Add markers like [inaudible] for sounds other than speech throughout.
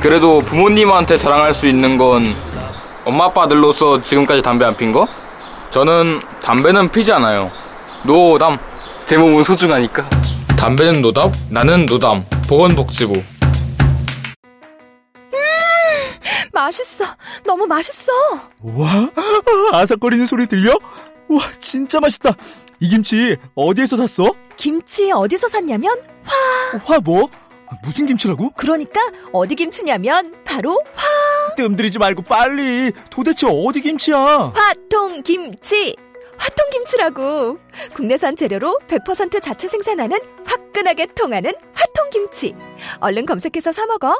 그래도 부모님한테 자랑할 수 있는 건 엄마 아빠들로서 지금까지 담배 안 핀 거? 저는 담배는 피지 않아요. 노담. 제 몸은 소중하니까. 담배는 노답, 나는 노담. 보건복지부. 맛있어 너무 맛있어 와, 아삭거리는 소리 들려? 와, 진짜 맛있다. 이 김치 어디에서 샀어? 김치 어디서 샀냐면 화 뭐? 무슨 김치라고? 그러니까 어디 김치냐면 바로 뜸들이지 말고 빨리. 도대체 어디 김치야? 화통 김치 화통 김치라고 국내산 재료로 100% 자체 생산하는 화끈하게 통하는 화통 김치 얼른 검색해서 사 먹어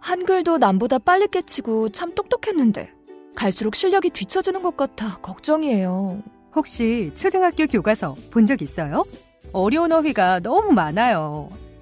한글도 남보다 빨리 깨치고 참 똑똑했는데 갈수록 실력이 뒤처지는 것 같아 걱정이에요 혹시 초등학교 교과서 본 적 있어요? 어려운 어휘가 너무 많아요.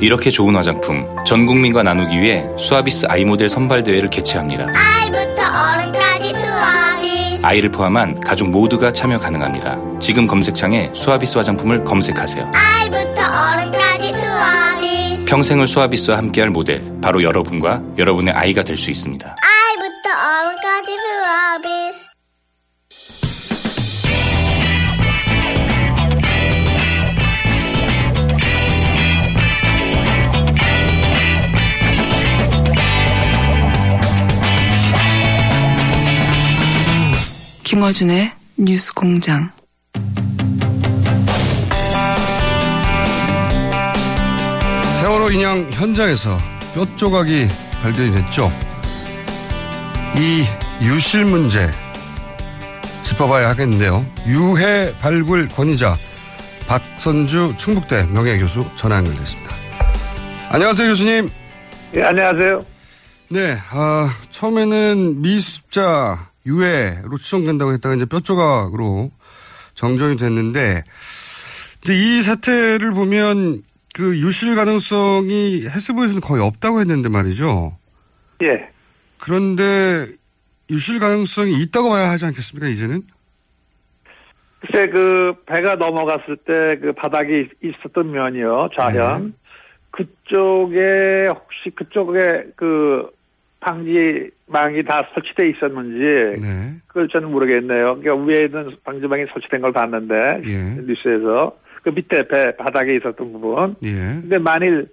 이렇게 좋은 화장품 전 국민과 나누기 위해 수아비스 아이 모델 선발 대회를 개최합니다. 아이부터 어른까지 수아비. 아이를 포함한 가족 모두가 참여 가능합니다. 지금 검색창에 수아비스 화장품을 검색하세요. 아이부터 어른까지 수아비. 평생을 수아비스와 함께할 모델 바로 여러분과 여러분의 아이가 될 수 있습니다. 김어준의 뉴스 공장. 세월호 인양 현장에서 뼈 조각이 발견이 됐죠. 이 유실 문제 짚어봐야 하겠는데요. 유해 발굴 권위자 박선주 충북대 명예교수 전화 연결됐습니다. 안녕하세요 교수님. 예, 안녕하세요. 네, 아, 처음에는 미수습자 유해로 추정된다고 했다가 이제 뼈 조각으로 정정이 됐는데 이제 이 사태를 보면 그 유실 가능성이 해수부에서는 거의 없다고 했는데 말이죠. 예. 그런데 유실 가능성이 있다고 봐야 하지 않겠습니까, 이제는? 글쎄, 그, 배가 넘어갔을 때 그 바닥에 있었던 면이요, 좌현. 그쪽에, 혹시 그쪽에 그, 방지망이 다 설치돼 있었는지, 네. 그걸 저는 모르겠네요. 그러니까 위에는 방지망이 설치된 걸 봤는데, 예. 뉴스에서. 그 밑에 배, 바닥에 있었던 부분. 예. 근데 만일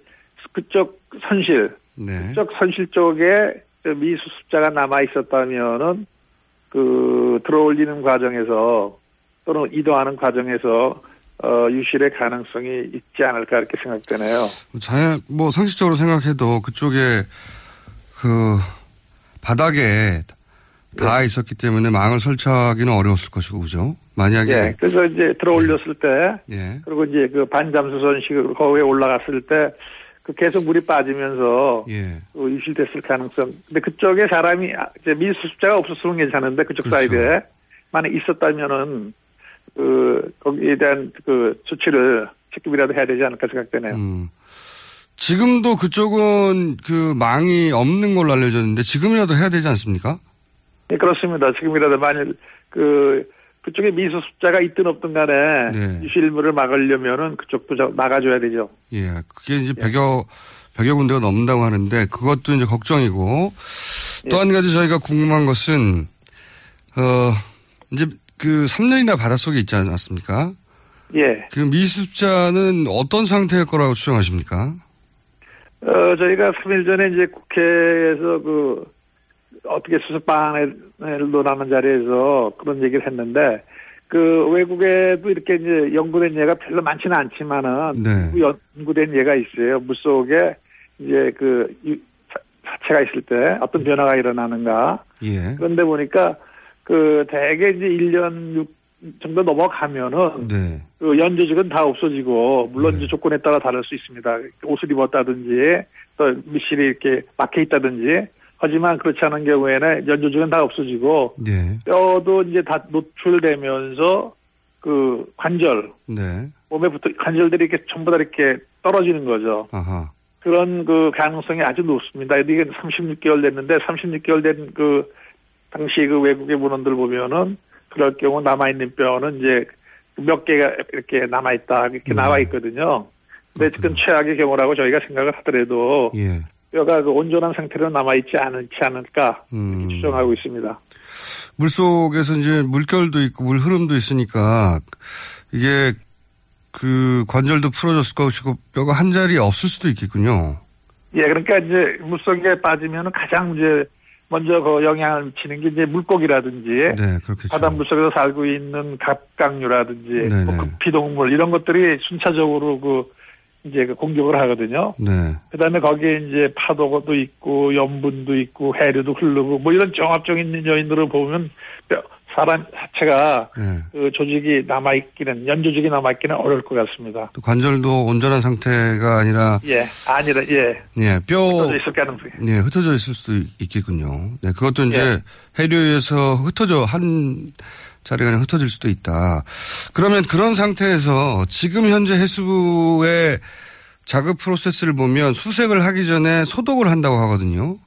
그쪽 선실, 네. 그쪽 선실 쪽에 저 미수습자가 남아 있었다면은 그 들어올리는 과정에서 또는 이동하는 과정에서 어 유실의 가능성이 있지 않을까 이렇게 생각되네요. 자, 뭐 상식적으로 생각해도 그쪽에 그 바닥에 다 있었기 때문에 망을 설치하기는 어려웠을 것이고, 그죠? 만약에. 예, 그래서 이제 들어올렸을 때 예. 그리고 이제 그 반잠수선식으로 거기에 올라갔을 때 그 계속 물이 빠지면서 예. 그 유실됐을 가능성. 근데 그쪽에 사람이 아, 이제 미수습자가 없었으면 괜찮은데 그쪽 그렇죠. 사이드에 만약 있었다면은 그 거기에 대한 그 조치를 책임이라도 해야 되지 않을까 생각되네요. 음. 지금도 그쪽은 그 망이 없는 걸로 알려졌는데 지금이라도 해야 되지 않습니까? 네, 그렇습니다. 지금이라도 만일 그 그쪽에 미수습자가 있든 없든 간에 네. 유실물을 막으려면은 그쪽도 저- 막아줘야 되죠. 예. 그게 이제 100여, 100여 군데가 넘는다고 하는데 그것도 이제 걱정이고 또한 가지 저희가 궁금한 것은, 어, 이제 그 3년이나 바닷속에 있지 않았습니까? 예. 그 미수습자는 어떤 상태일 거라고 추정하십니까? 어, 저희가 3일 전에 이제 국회에서 그, 어떻게 수습 방안을 논하는 자리에서 그런 얘기를 했는데 그 외국에도 이렇게 이제 연구된 예가 별로 많지는 않지만은 네. 연구된 예가 있어요. 물 속에 이제 그 자체가 있을 때 어떤 변화가 일어나는가. 예. 그런데 보니까 그 대개 이제 1년 6 정도 넘어가면은 네. 그 연조직은 다 없어지고 물론 이제 조건에 따라 다를 수 있습니다. 옷을 입었다든지 또 미실이 이렇게 막혀 있다든지 하지만 그렇지 않은 경우에는 연조직은 다 없어지고 네. 뼈도 이제 다 노출되면서 그 관절 네. 몸에 붙어 관절들이 이렇게 전부 다 이렇게 떨어지는 거죠. 아하. 그런 그 가능성이 아주 높습니다. 이게 36개월 됐는데 36개월 된 그 당시 그 외국의 문헌들 보면은 그럴 경우 남아 있는 뼈는 이제 몇 개가 이렇게 남아 있다 이렇게 음. 나와 있거든요. 근데 지금 최악의 경우라고 저희가 생각을 하더라도 예. 뼈가 그 온전한 상태로 남아 있지 않지 않을까 음. 추정하고 있습니다. 물 속에서 이제 물결도 있고 물 흐름도 있으니까 이게 그 관절도 풀어졌을 것이고 뼈가 한 자리에 없을 수도 있겠군요. 예, 그러니까 이제 물속에 빠지면은 가장 이제 먼저 그 영향을 미치는 게 이제 물고기라든지 네, 그렇겠죠. 바다 물속에서 살고 있는 갑각류라든지 네네. 뭐 급피동물 이런 것들이 순차적으로 그 이제 그 공격을 하거든요. 네. 그다음에 거기에 이제 파도도 있고 염분도 있고 해류도 흐르고 뭐 이런 종합적인 요인들을 보면 뼈- 사람 자체가 네. 그 조직이 남아 있기는 연조직이 남아 있기는 어려울 것 같습니다. 또 관절도 온전한 상태가 아니라 예, 아니라 예, 예, 뼈 흩어져 있을 가능성이. 예, 흩어져 있을 수도 있겠군요. 네, 그것도 이제 예. 해류에서 흩어져 한 자리가 흩어질 수도 있다. 그러면 그런 상태에서 지금 현재 해수부의 작업 프로세스를 보면 수색을 하기 전에 소독을 한다고 하거든요.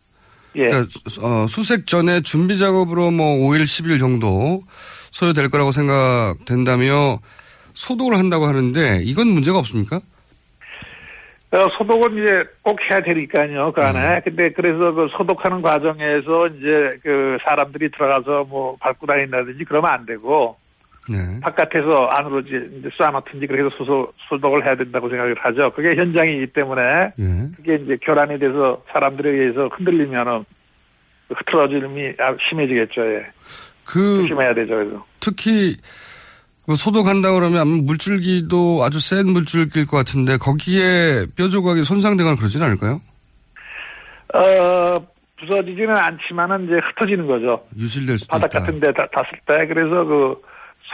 예, 그러니까 어, 수색 전에 준비 작업으로 뭐 5일, 10일 정도 소요될 거라고 생각된다며 소독을 한다고 하는데 이건 문제가 없습니까? 어, 소독은 이제 꼭 해야 되니까요, 그 안에. 음. 근데 그래서 그 소독하는 과정에서 이제 그 사람들이 들어가서 뭐 밟고 다닌다든지 그러면 안 되고, 네. 바깥에서 안으로 이제 이제 쏴놓든지 그래서 소소, 소독을 해야 된다고 생각을 하죠. 그게 현장이기 때문에 예. 그게 이제 교란이 돼서 사람들에 의해서 흔들리면은 그 흐트러짐이 아주 심해지겠죠, 예. 그 조심해야 되죠, 그래서. 특히 뭐 소독한다 그러면 물줄기도 아주 센 물줄기일 것 같은데 거기에 뼈 조각이 손상되거나 그러진 않을까요? 어, 부서지지는 않지만은 이제 흩어지는 거죠. 유실될 수도 바닥 있다. 같은 데 다- 닿았을 때 그래서 그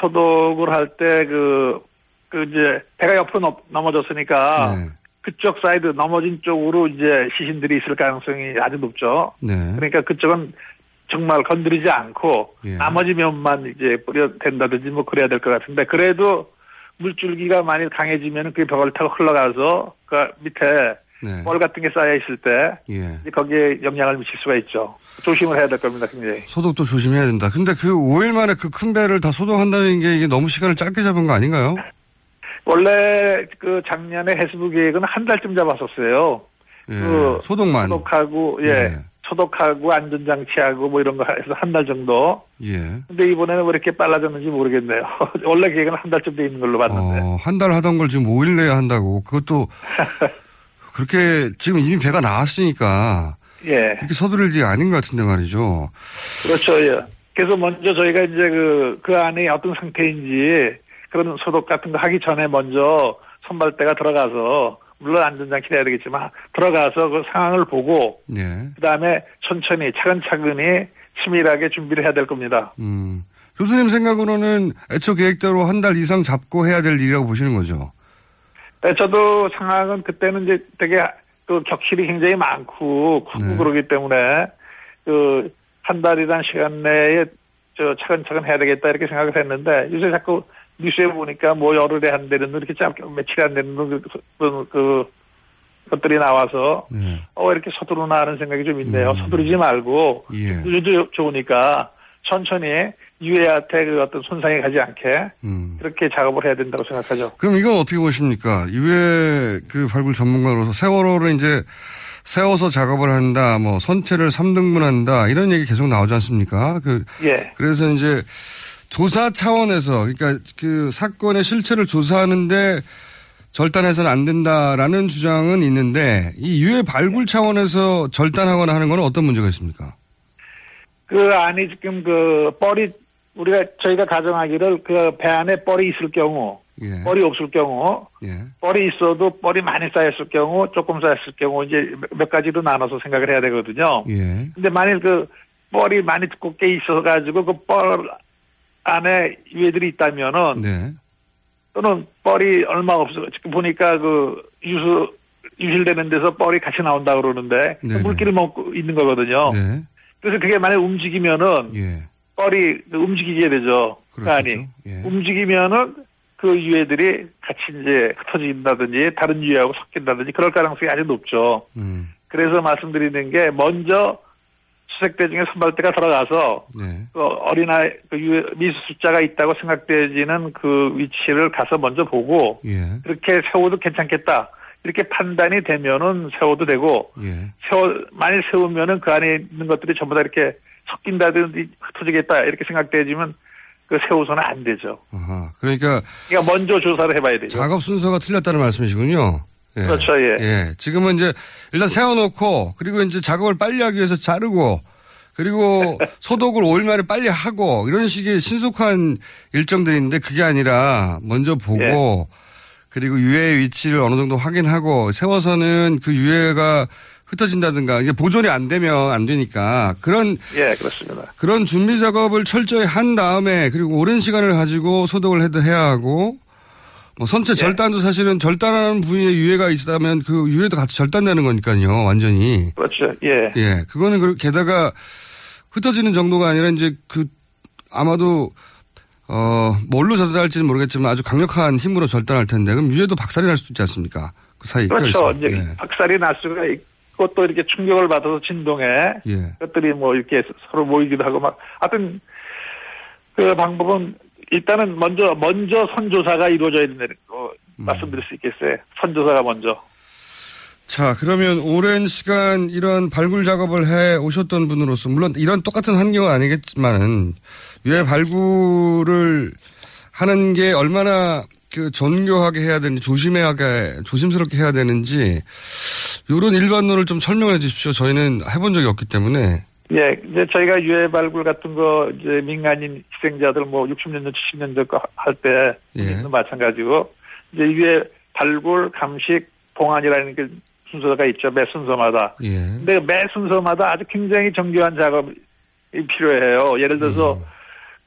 소독을 할 때 그 그 이제 배가 옆으로 넘- 넘어졌으니까 네. 그쪽 사이드 넘어진 쪽으로 이제 시신들이 있을 가능성이 아주 높죠. 네. 그러니까 그쪽은 정말 건드리지 않고 예. 나머지 면만 이제 뿌려 댄다든지 뭐 그래야 될 것 같은데 그래도 물줄기가 많이 강해지면 그게 벽을 타고 흘러가서 그 밑에 네. 뻘 같은 게 쌓여 있을 때 예. 거기에 영향을 미칠 수가 있죠. 조심을 해야 될 겁니다, 굉장히. 소독도 조심해야 된다. 근데 그 5일 만에 그 큰 배를 다 소독한다는 게 이게 너무 시간을 짧게 잡은 거 아닌가요? 원래 그 작년에 해수부 계획은 한 달쯤 잡았었어요. 예. 그 소독만. 소독하고 예. 예. 소독하고 안전장치하고 뭐 이런 거 해서 한 달 정도. 예. 근데 이번에는 왜 이렇게 빨라졌는지 모르겠네요. [laughs] 원래 계획은 한 달쯤 돼 있는 걸로 봤는데. 어, 한달 하던 걸 지금 5일 내에 한다고. 그것도 [laughs] 그렇게 지금 이미 배가 나왔으니까 예. 이렇게 서두를 일이 아닌 것 같은데 말이죠. 그렇죠. 예. 그래서 먼저 저희가 이제 그, 그 안에 어떤 상태인지 그런 소독 같은 거 하기 전에 먼저 선발대가 들어가서 물론 안전장치 해야 되겠지만 들어가서 그 상황을 보고 네. 그 다음에 천천히 차근차근히 치밀하게 준비를 해야 될 겁니다. 음. 교수님 생각으로는 애초 계획대로 한 달 이상 잡고 해야 될 일이라고 보시는 거죠. 네, 저도 상황은 그때는 이제 되게 그 격실이 굉장히 많고 크고 네. 그러기 때문에 그 한 달이란 시간 내에 저 차근차근 해야 되겠다 이렇게 생각을 했는데 요새 자꾸 뉴스에 보니까 뭐 열흘에 한다는 둥 이렇게 짧게 며칠에 한다는 둥 그, 그, 그 것들이 나와서 네. 어 이렇게 서두르나 하는 생각이 좀 있네요. 음. 서두르지 말고 예. 유도 좋으니까 천천히 유해한테 그 어떤 손상이 가지 않게 음. 그렇게 작업을 해야 된다고 생각하죠. 그럼 이건 어떻게 보십니까? 유해 그 발굴 전문가로서 세월호를 이제 세워서 작업을 한다, 뭐 선체를 3등분한다 이런 얘기 계속 나오지 않습니까? 그 예. 그래서 이제 조사 차원에서 그러니까 그 사건의 실체를 조사하는데 절단해서는 안 된다라는 주장은 있는데 이 유해 발굴 차원에서 절단하거나 하는 건 어떤 문제가 있습니까? 그 안에 지금 그 뻘이 우리가 저희가 가정하기를 그 배 안에 뻘이 있을 경우, 예. 뻘이 없을 경우, 예. 뻘이 있어도 뻘이 많이 쌓였을 경우, 조금 쌓였을 경우 이제 몇- 몇 가지로 나눠서 생각을 해야 되거든요. 예. 근데 만일 그 뻘이 많이 두껍게 있어가지고 그 뻘 안에 유해들이 있다면은 네. 또는 뻘이 얼마 없어 지금 보니까 그 유수 유실되는 데서 뻘이 같이 나온다 그러는데 그. 물기를 먹고 있는 거거든요. 네. 그래서 그게 만약 움직이면은 예. 뻘이 움직이게 되죠. 그 안이 그렇겠죠. 예. 움직이면은 그 유해들이 같이 이제 흩어진다든지 다른 유해하고 섞인다든지 그럴 가능성이 아주 높죠. 음. 그래서 말씀드리는 게 먼저 수색대 중에 선발대가 들어가서 네. 그 어린아이 그 유- 미수 숫자가 있다고 생각되지는 그 위치를 가서 먼저 보고 예. 그렇게 세워도 괜찮겠다 이렇게 판단이 되면은 세워도 되고 예. 세워 만일 세우면은 그 안에 있는 것들이 전부 다 이렇게 섞인다든지 흩어지겠다 이렇게 생각되지면 그 세워서는 안 되죠. 아하. 그러니까 그러니까 먼저 조사를 해봐야 되죠. 작업 순서가 틀렸다는 말씀이시군요. 예. 그렇죠, 예. 예. 지금은 이제 일단 세워놓고 그리고 이제 작업을 빨리 하기 위해서 자르고 그리고 [laughs] 소독을 5일 만에 빨리 하고 이런 식의 신속한 일정들인데 그게 아니라 먼저 보고 예. 그리고 유해의 위치를 어느 정도 확인하고 세워서는 그 유해가 흩어진다든가 이게 보존이 안 되면 안 되니까 그런 예, 그렇습니다. 그런 준비 작업을 철저히 한 다음에 그리고 오랜 시간을 가지고 소독을 해도 해야 하고 뭐 선체 절단도 사실은 절단하는 부위에 유해가 있다면 그 유해도 같이 절단되는 거니까요 완전히 그렇죠. 예. 예 그거는 그- 게다가 흩어지는 정도가 아니라 이제 그 아마도 어 뭘로 절단할지는 모르겠지만 아주 강력한 힘으로 절단할 텐데 그럼 유해도 박살이 날 수도 있지 않습니까 그 사이 그렇죠. 이제 예. 박살이 날 수가 있고 또 이렇게 충격을 받아서 진동에 예. 것들이 뭐 이렇게 서로 모이기도 하고 막 하여튼 그 방법은 일단은 먼저 먼저 선조사가 이루어져야 된다는 거 음. 말씀드릴 수 있겠어요. 선조사가 먼저. 자, 그러면 오랜 시간 이런 발굴 작업을 해 오셨던 분으로서, 물론 이런 똑같은 환경은 아니겠지만은, 유해 발굴을 하는 게 얼마나 그 정교하게 해야 되는지, 조심하게, 조심스럽게 해야 되는지, 요런 일반론을 좀 설명해 주십시오. 저희는 해본 적이 없기 때문에. 예, 이제 저희가 유해 발굴 같은 거 이제 민간인 희생자들 뭐 60년대, 70년대 거할때 예. 마찬가지고 이제 유해 발굴, 감식, 봉안이라는 게 순서가 있죠. 매 순서마다. 예. 근데 매 순서마다 아주 굉장히 정교한 작업이 필요해요. 예를 들어서 음.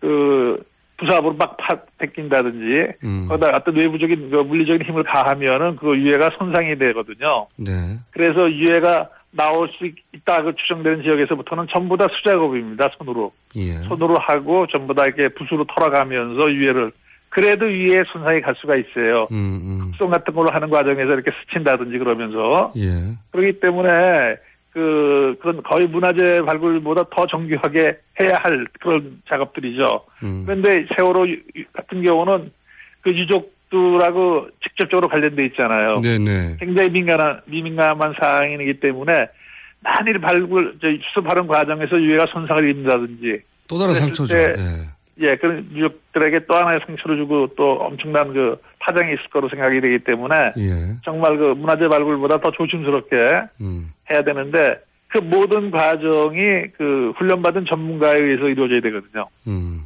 그 부사부로 막 파, 베낀다든지 음. 거기다 어떤 외부적인 그 물리적인 힘을 가하면은 그 유해가 손상이 되거든요. 네. 그래서 유해가 나올 수 있- 있다고 추정되는 지역에서부터는 전부 다 수작업입니다. 손으로 예. 손으로 하고 전부 다 이렇게 붓으로 털어가면서 유해를 그래도 유해 손상이 갈 수가 있어요. 음, 음. 같은 걸로 하는 과정에서 이렇게 스친다든지 그러면서 예. 그렇기 때문에 그 그건 거의 문화재 발굴보다 더 정교하게 해야 할 그런 작업들이죠. 음. 그런데 세월호 같은 경우는 그 유족들하고 직접적으로 관련돼 있잖아요. 네네. 굉장히 민감한 미민감한 사항이기 때문에 만일 발굴 저 수습하는 과정에서 유해가 손상을 입는다든지 또 다른 상처죠. 때 예. 예 그런 유족들에게 또 하나의 상처를 주고 또 엄청난 그 파장이 있을 거로 생각이 되기 때문에 예. 정말 그 문화재 발굴보다 더 조심스럽게 음. 해야 되는데 그 모든 과정이 그 훈련받은 전문가에 의해서 이루어져야 되거든요. 음.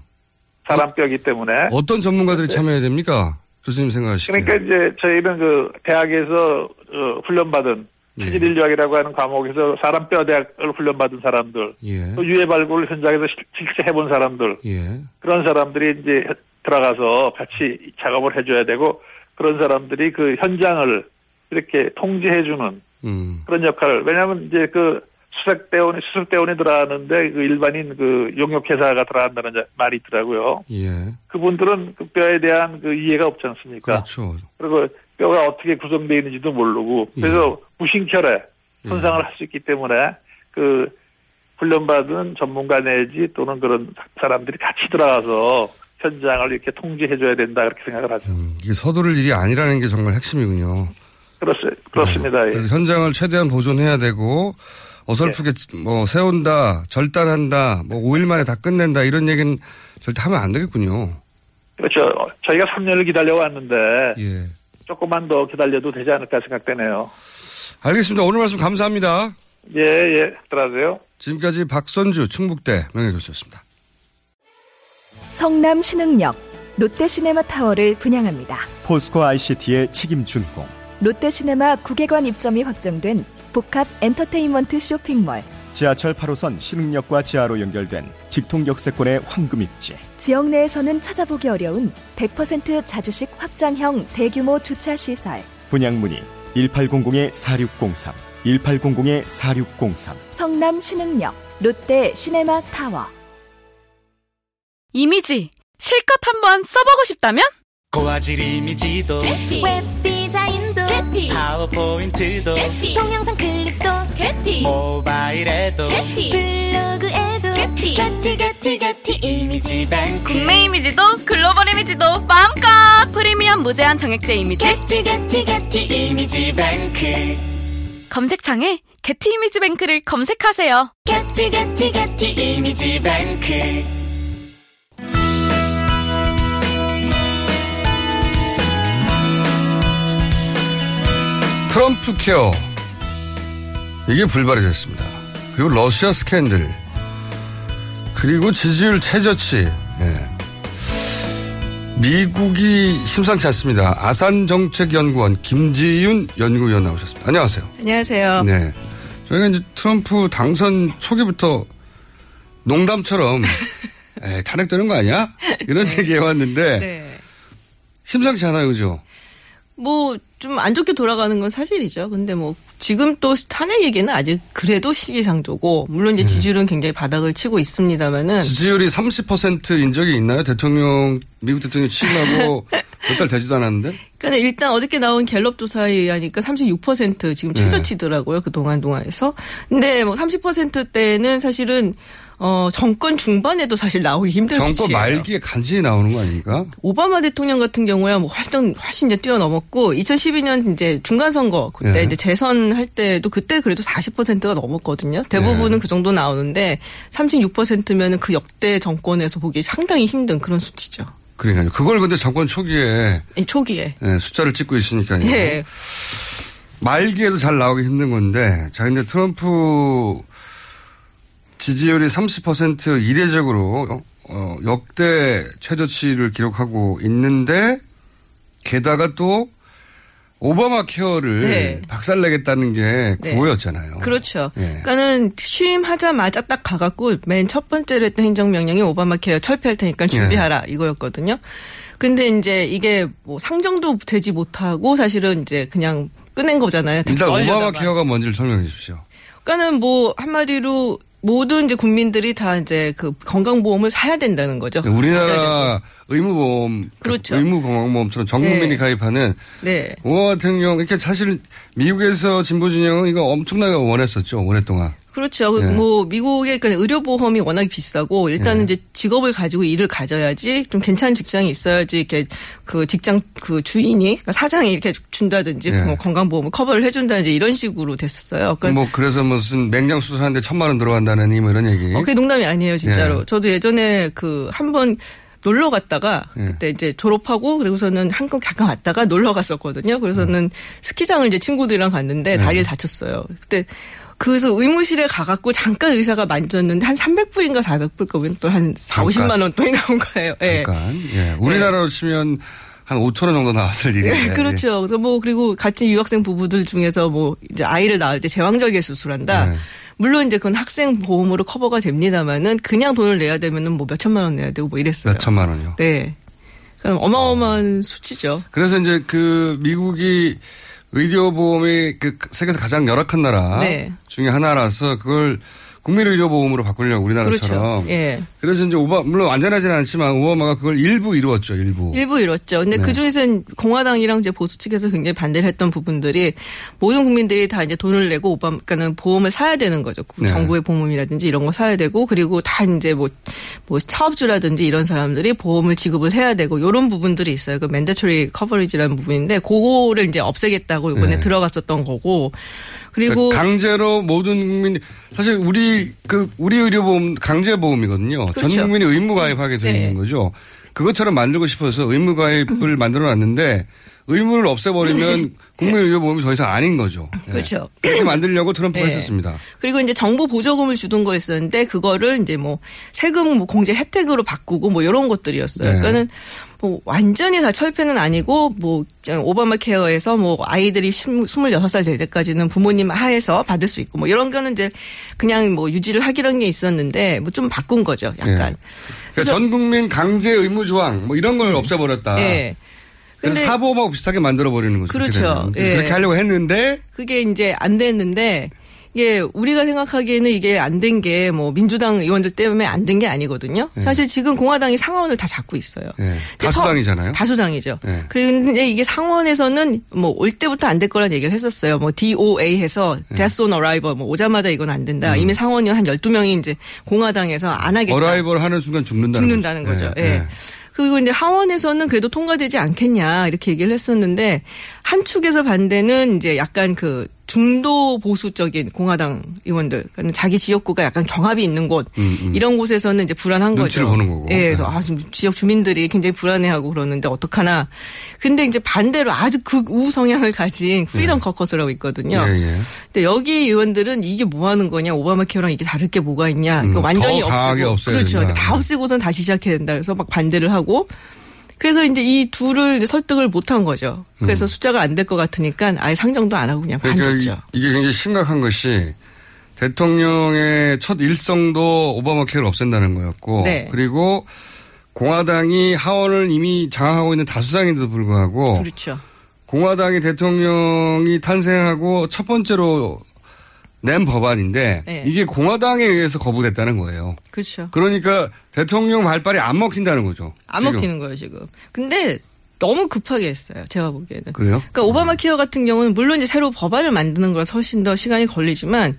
사람 뼈이기 때문에. 어떤 전문가들이 참여해야 됩니까? 교수님 생각하시기에. 네. 그러니까 이제 저희는 그 대학에서 어, 훈련받은 예. 체질인류학이라고 하는 과목에서 사람 뼈 대학을 훈련받은 사람들, 예. 또 유해 발굴 현장에서 실- 실제 해본 사람들 예. 그런 사람들이 이제 들어가서 같이 작업을 해줘야 되고 그런 사람들이 그 현장을 이렇게 통제해주는 음. 그런 역할을 왜냐하면 이제 그 수색대원이 수습대원이 들어가는데 그 일반인 그 용역회사가 들어간다는 자- 말이 있더라고요. 예. 그분들은 그 뼈에 대한 그 이해가 없지 않습니까? 그렇죠. 그리고 뼈가 어떻게 구성되어 있는지도 모르고 그래서 무심결에 손상을 할 수 있기 때문에 그 훈련받은 전문가 내지 또는 그런 사람들이 같이 들어가서 현장을 이렇게 통제해줘야 된다 그렇게 생각을 하죠. 음, 이게 서두를 일이 아니라는 게 정말 핵심이군요. 그렇, 그렇습니다. 예. 현장을 최대한 보존해야 되고 어설프게 뭐 세운다, 절단한다, 뭐 5일 만에 다 끝낸다 이런 얘기는 절대 하면 안 되겠군요. 그렇죠. 저희가 3년을 기다려 왔는데 예. 조금만 더 기다려도 되지 않을까 생각되네요. 알겠습니다. 오늘 말씀 감사합니다. 예, 예. 들어가세요. 지금까지 박선주 충북대 명예교수였습니다. 성남 신흥역 롯데시네마 타워를 분양합니다. 포스코 ICT의 책임 준공. 롯데시네마 국외관 입점이 확정된 복합 엔터테인먼트 쇼핑몰 지하철 8호선 신흥역과 지하로 연결된 직통 역 세권의 황금 입지. 지역 내에서는 찾아보기 어려운 100% 자주식 확장형 대규모 주차 시설. 분양 문의 1800-4603, 1800-4603. 성남 신흥역 롯데 시네마 타워. 이미지 실컷 한번 써보고 싶다면? 고화질 이미지도 웹 디자인도 파워포인트도 동영상 클립도 모바일에도. 블로그에도 게티 게티 게티 이미지 뱅크. 국내 이미지도 글로벌 이미지도 마음껏 프리미엄 무제한 정액제 이미지. 게티 게티 이미지 뱅크. 검색창에 게티 이미지 뱅크를 검색하세요. 게티 게티 이미지 뱅크. 트럼프 케어. 이게 불발이 됐습니다. 그리고 러시아 스캔들 그리고 지지율 최저치 예. 미국이 심상치 않습니다. 아산정책연구원 김지윤 연구위원 나오셨습니다. 안녕하세요. 안녕하세요. 네. 저희가 이제 트럼프 당선 초기부터 농담처럼 [laughs] 에 탄핵되는 거 아니야? 이런 얘기 해왔는데 네. 심상치 않아요, 그죠? 뭐 좀 안 좋게 돌아가는 건 사실이죠. 근데 뭐 지금 또 탄핵 얘기는 아직 그래도 시기상조고 물론 이제 지지율은 굉장히 바닥을 치고 있습니다만은 지지율이 30%인 적이 있나요? 대통령, 미국 대통령 취임하고 [laughs] 몇 달 되지도 않았는데? 그러니까 일단 어저께 나온 갤럽 조사에 의하니까 36% 지금 최저치더라고요. 그 동안 동안에서. 근데 뭐 30%대는 사실은 어 정권 중반에도 사실 나오기 힘든 정권 수치예요. 말기에 간신히 나오는 거 아닙니까? 오바마 대통령 같은 경우야 뭐 훨씬 훨씬 이제 뛰어넘었고 2012년 이제 중간 선거 그때 예. 이제 재선 할 때도 그때 그래도 40%가 넘었거든요. 대부분은 예. 그 정도 나오는데 36%면은 그 역대 정권에서 보기 상당히 힘든 그런 수치죠. 그러니까요. 그걸 근데 정권 초기에 이 초기에. 예, 숫자를 찍고 있으니까요. 예. 말기에도 잘 나오기 힘든 건데, 자, 근데 트럼프 지지율이 30% 이례적으로 어, 역대 최저치를 기록하고 있는데, 게다가 또 오바마 케어를 네. 박살내겠다는 게 네. 구호였잖아요. 그렇죠. 예. 그러니까는 취임하자마자 딱 가갖고 맨 첫 번째로 했던 행정명령이 오바마 케어 철폐할 테니까 준비하라 이거였거든요. 근데 이제 이게 뭐 상정도 되지 못하고 사실은 이제 그냥 끝낸 거잖아요. 일단 오바마. 케어가 뭔지를 설명해 주십시오. 그러니까는 뭐 한마디로 모든 이제 국민들이 다 이제 그 건강보험을 사야 된다는 거죠. 가져야 우리나라 의무보험, 그렇죠. 의무 건강보험처럼 전 국민이 네. 가입하는 네. 오바마 같은 경우, 이렇게 사실 미국에서 진보 진영은 이거 엄청나게 원했었죠, 오랫동안. 그렇죠. 예. 뭐 미국의 그 의료 보험이 워낙 비싸고 일단은 예. 이제 직업을 가지고 일을 가져야지 좀 괜찮은 직장이 있어야지 이렇게 그 직장 그 주인이 그러니까 사장이 이렇게 준다든지 예. 뭐 건강보험을 커버를 해준다든지 이런 식으로 됐었어요. 그러니까 뭐 그래서 무슨 맹장 수술하는데 천만 원 들어간다느니 뭐 이런 얘기. 어, 그게 농담이 아니에요, 진짜로. 예. 저도 예전에 그 한번 놀러 갔다가 예. 그때 이제 졸업하고 그리고서는 한국 잠깐 왔다가 놀러 갔었거든요. 그래서는 스키장을 이제 친구들이랑 갔는데 예. 다리를 다쳤어요. 그때 그래서 의무실에 가갖고 잠깐 의사가 만졌는데 한 300불인가 400불 거면 또 한 4, 잠깐. 50만 원 돈이 나온 거예요. 예. 잠깐. 예. 우리나라로 치면 한 5천 원 정도 나왔을 일인데. 예, 그렇죠. 그래서 뭐 그리고 같이 유학생 부부들 중에서 뭐 이제 아이를 낳을 때 제왕절개 수술한다. 네. 물론 이제 그건 학생 보험으로 커버가 됩니다만은 그냥 돈을 내야 되면은 뭐 몇 천만 원 내야 되고 뭐 이랬어요. 몇 천만 원이요. 네. 그럼 어마어마한 수치죠. 그래서 이제 그 미국이 의료보험이 그 세계에서 가장 열악한 나라 네. 중에 하나라서 그걸 국민의료보험으로 바꾸려고 우리나라처럼. 그렇죠. 예. 그래서 이제 오바 물론 완전하지는 않지만 오바마가 그걸 일부 이루었죠. 일부. 일부 이뤘죠. 근데 네. 그 중에서는 공화당이랑 이제 보수 측에서 굉장히 반대를 했던 부분들이 모든 국민들이 다 이제 돈을 내고 오바마, 그러니까는 보험을 사야 되는 거죠. 그 네. 정부의 보험이라든지 이런 거 사야 되고 그리고 다 이제 뭐, 뭐 사업주라든지 이런 사람들이 보험을 지급을 해야 되고 이런 부분들이 있어요. 그 맨데토리 커버리지라는 부분인데 그거를 이제 없애겠다고 이번에 네. 들어갔었던 거고 그리고 그러니까 강제로 모든 국민이 사실 우리 그 우리 의료보험 강제 보험이거든요. 전 그렇죠. 국민이 의무 가입하게 네. 있는 거죠. 그것처럼 만들고 싶어서 의무 가입을 만들어 놨는데 의무를 없애버리면 국민의료 보험이 더 이상 아닌 거죠. 예. 그렇죠. 그렇게 만들려고 트럼프가 네. 했었습니다. 그리고 이제 정부 보조금을 주던 거였었는데 그거를 이제 뭐 세금 뭐 공제 혜택으로 바꾸고 뭐 이런 것들이었어요. 네. 그러니까는 뭐 완전히 다 철폐는 아니고 뭐 오바마 케어에서 뭐 아이들이 26살 될 때까지는 부모님 하에서 받을 수 있고 뭐 이런 거는 이제 그냥 뭐 유지를 하기로 게 있었는데 뭐 좀 바꾼 거죠. 약간. 예. 그러니까 전 국민 강제 의무 조항 뭐 이런 걸 없애버렸다. 예. 그래서 사보험하고 비슷하게 만들어 버리는 거죠. 그렇게 그렇죠. 예. 그렇게 하려고 했는데 그게 이제 안 됐는데 이게 우리가 생각하기에는 이게 안 된 게 뭐 민주당 의원들 때문에 안 된 게 아니거든요. 네. 사실 지금 공화당이 상원을 다 잡고 있어요. 예. 다수당이잖아요. 다수당이죠. 예. 그런데 이게 상원에서는 뭐 올 때부터 안 될 거란 얘기를 했었어요. 뭐 DOA 해서 예. Death on Arrival 뭐 오자마자 이건 안 된다. 음. 이미 상원이 한 12명이 이제 공화당에서 안 하겠다. 어라이벌 하는 순간 죽는다는, 죽는다는 거죠. 예. 그리고 이제 하원에서는 그래도 통과되지 않겠냐 이렇게 얘기를 했었는데 한 축에서 반대는 이제 약간 그 중도 보수적인 공화당 의원들, 그러니까 자기 지역구가 약간 경합이 있는 곳 음, 음. 이런 곳에서는 이제 불안한 눈치를 거죠. 보는 거고. 예, 그래서 아 지금 지역 주민들이 굉장히 불안해하고 그러는데 어떡하나. 근데 이제 반대로 아주 극우 성향을 가진 Freedom Caucus라고 있거든요. 예, 예. 근데 여기 의원들은 이게 뭐 하는 거냐, 오바마 케어랑 이게 다를 게 뭐가 있냐, 그러니까 음, 완전히 없애고, 그렇죠. 된다. 다 없애고선 다시 시작해야 된다. 그래서 막 반대를 하고, 그래서 이제 이 둘을 이제 설득을 못한 거죠. 그래서 숫자가 안 될 것 같으니까 아예 상정도 안 하고 그냥 음. 그러니까. 이- 이게 굉장히 심각한 것이 대통령의 첫 일성도 오바마 케어를 없앤다는 거였고 네. 그리고 공화당이 하원을 이미 장악하고 있는 다수당인데도 불구하고 그렇죠. 공화당이 대통령이 탄생하고 첫 번째로 낸 법안인데 네. 이게 공화당에 의해서 거부됐다는 거예요. 그렇죠. 그러니까 대통령 발발이 안 먹힌다는 거죠. 안 지금. 먹히는 거예요, 지금. 근데 너무 급하게 했어요. 제가 보기에는. 그래요? 그러니까 오바마 케어 같은 경우는 물론 이제 새로 법안을 만드는 거라 훨씬 더 시간이 걸리지만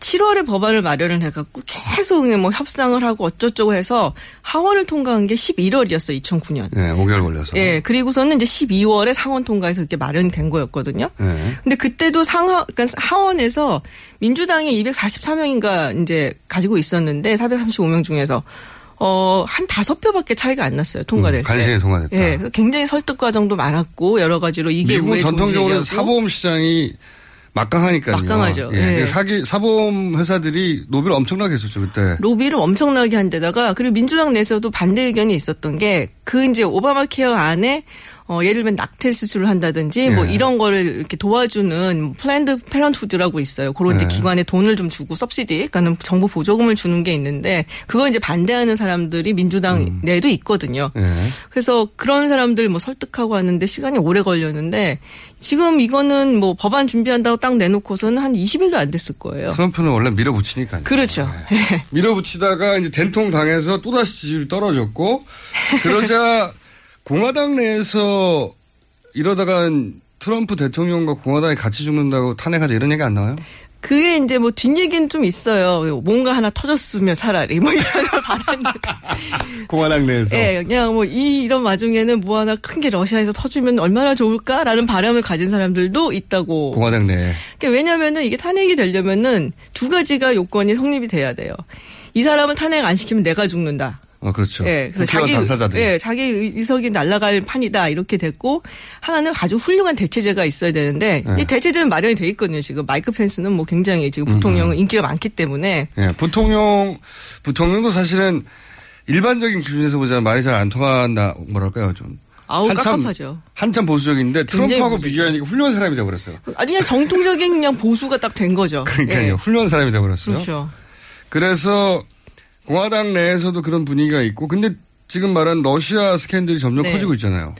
7월에 법안을 마련을 해갖고 계속 그냥 뭐 협상을 하고 어쩌저쩌고 해서 하원을 통과한 게 11월이었어요, 2009년. 네, 5개월 걸려서. 예, 그리고서는 이제 12월에 상원 통과해서 이렇게 마련이 된 거였거든요. 네. 근데 그때도 상하, 그러니까 하원에서 민주당이 244명인가 이제 가지고 있었는데 435명 중에서 어, 한 다섯 표밖에 차이가 안 났어요. 통과될 음, 때. 간신히 통과됐다. 예, 굉장히 설득 과정도 많았고 여러 가지로 이게 좋은 전통적으로. 사보험 시장이 막강하니까요. 막강하죠. 예. 예. 사기 사보험 회사들이 로비를 엄청나게 했었죠 그때. 로비를 엄청나게 한 데다가 그리고 민주당 내에서도 반대 의견이 있었던 게 그 이제 오바마 케어 안에 어, 예를 들면 낙태 수술을 한다든지 뭐 예. 이런 거를 이렇게 도와주는 Planned Parenthood라고 있어요. 그런 이제 예. 기관에 돈을 좀 주고 subsidy, 그러니까는 정부 보조금을 주는 게 있는데 그거 이제 반대하는 사람들이 민주당 음. 내에도 있거든요. 예. 그래서 그런 사람들 뭐 설득하고 하는데 시간이 오래 걸렸는데 지금 이거는 뭐 법안 준비한다고 딱 내놓고서는 한 20일도 안 됐을 거예요. 트럼프는 원래 밀어붙이니까요. 그렇죠. [laughs] 밀어붙이다가 이제 된통 당해서 또 다시 지지율이 떨어졌고 [laughs] 그러자 공화당 내에서 이러다가 트럼프 대통령과 공화당이 같이 죽는다고 탄핵하자 이런 얘기 안 나와요? 그게 이제 뭐 뒷얘기는 좀 있어요. 뭔가 하나 터졌으면 차라리 뭐 이런 걸 [laughs] 바라는데. 공화당 내에서. 예, 그냥 뭐 이 이런 와중에는 뭐 하나 큰 게 러시아에서 터지면 얼마나 좋을까라는 바람을 가진 사람들도 있다고. 공화당 내에. 그러니까 왜냐면은 이게 탄핵이 되려면은 두 가지가 요건이 성립이 돼야 돼요. 이 사람을 탄핵 안 시키면 내가 죽는다. 어 그렇죠. 예, 그래서 자기 당사자들. 예, 자기 의석이 날아갈 판이다 이렇게 됐고 하나는 아주 훌륭한 대체제가 있어야 되는데 예. 이 대체제는 마련이 돼 있거든요. 지금 마이크 펜스는 뭐 굉장히 지금 음, 부통령은 인기가 많기 때문에 예, 부통령, 부통령도 사실은 일반적인 기준에서 보자면 말이 잘 안 통한다, 뭐랄까요, 좀. 아우 한참- 깝깝하죠. 한참 보수적인데 트럼프하고 보수적이죠. 비교하니까 훌륭한 사람이 돼버렸어요. 아니 그냥 정통적인 그냥 보수가 딱 된 거죠. [laughs] 그러니까요. 예. 훌륭한 사람이 돼버렸어요. 그렇죠. 그래서 공화당 내에서도 그런 분위기가 있고, 근데 지금 말한 러시아 스캔들이 점점 네. 커지고 있잖아요.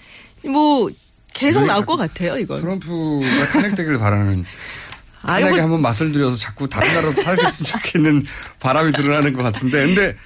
뭐 계속 왜 나올 것 같아요. 이건. 트럼프가 탄핵되기를 바라는. [laughs] 아, 탄핵에 이거 한번 맛을 들여서 자꾸 다른 나라로 탄핵했으면 좋겠는 [laughs] 바람이 드러나는 것 같은데. 근데,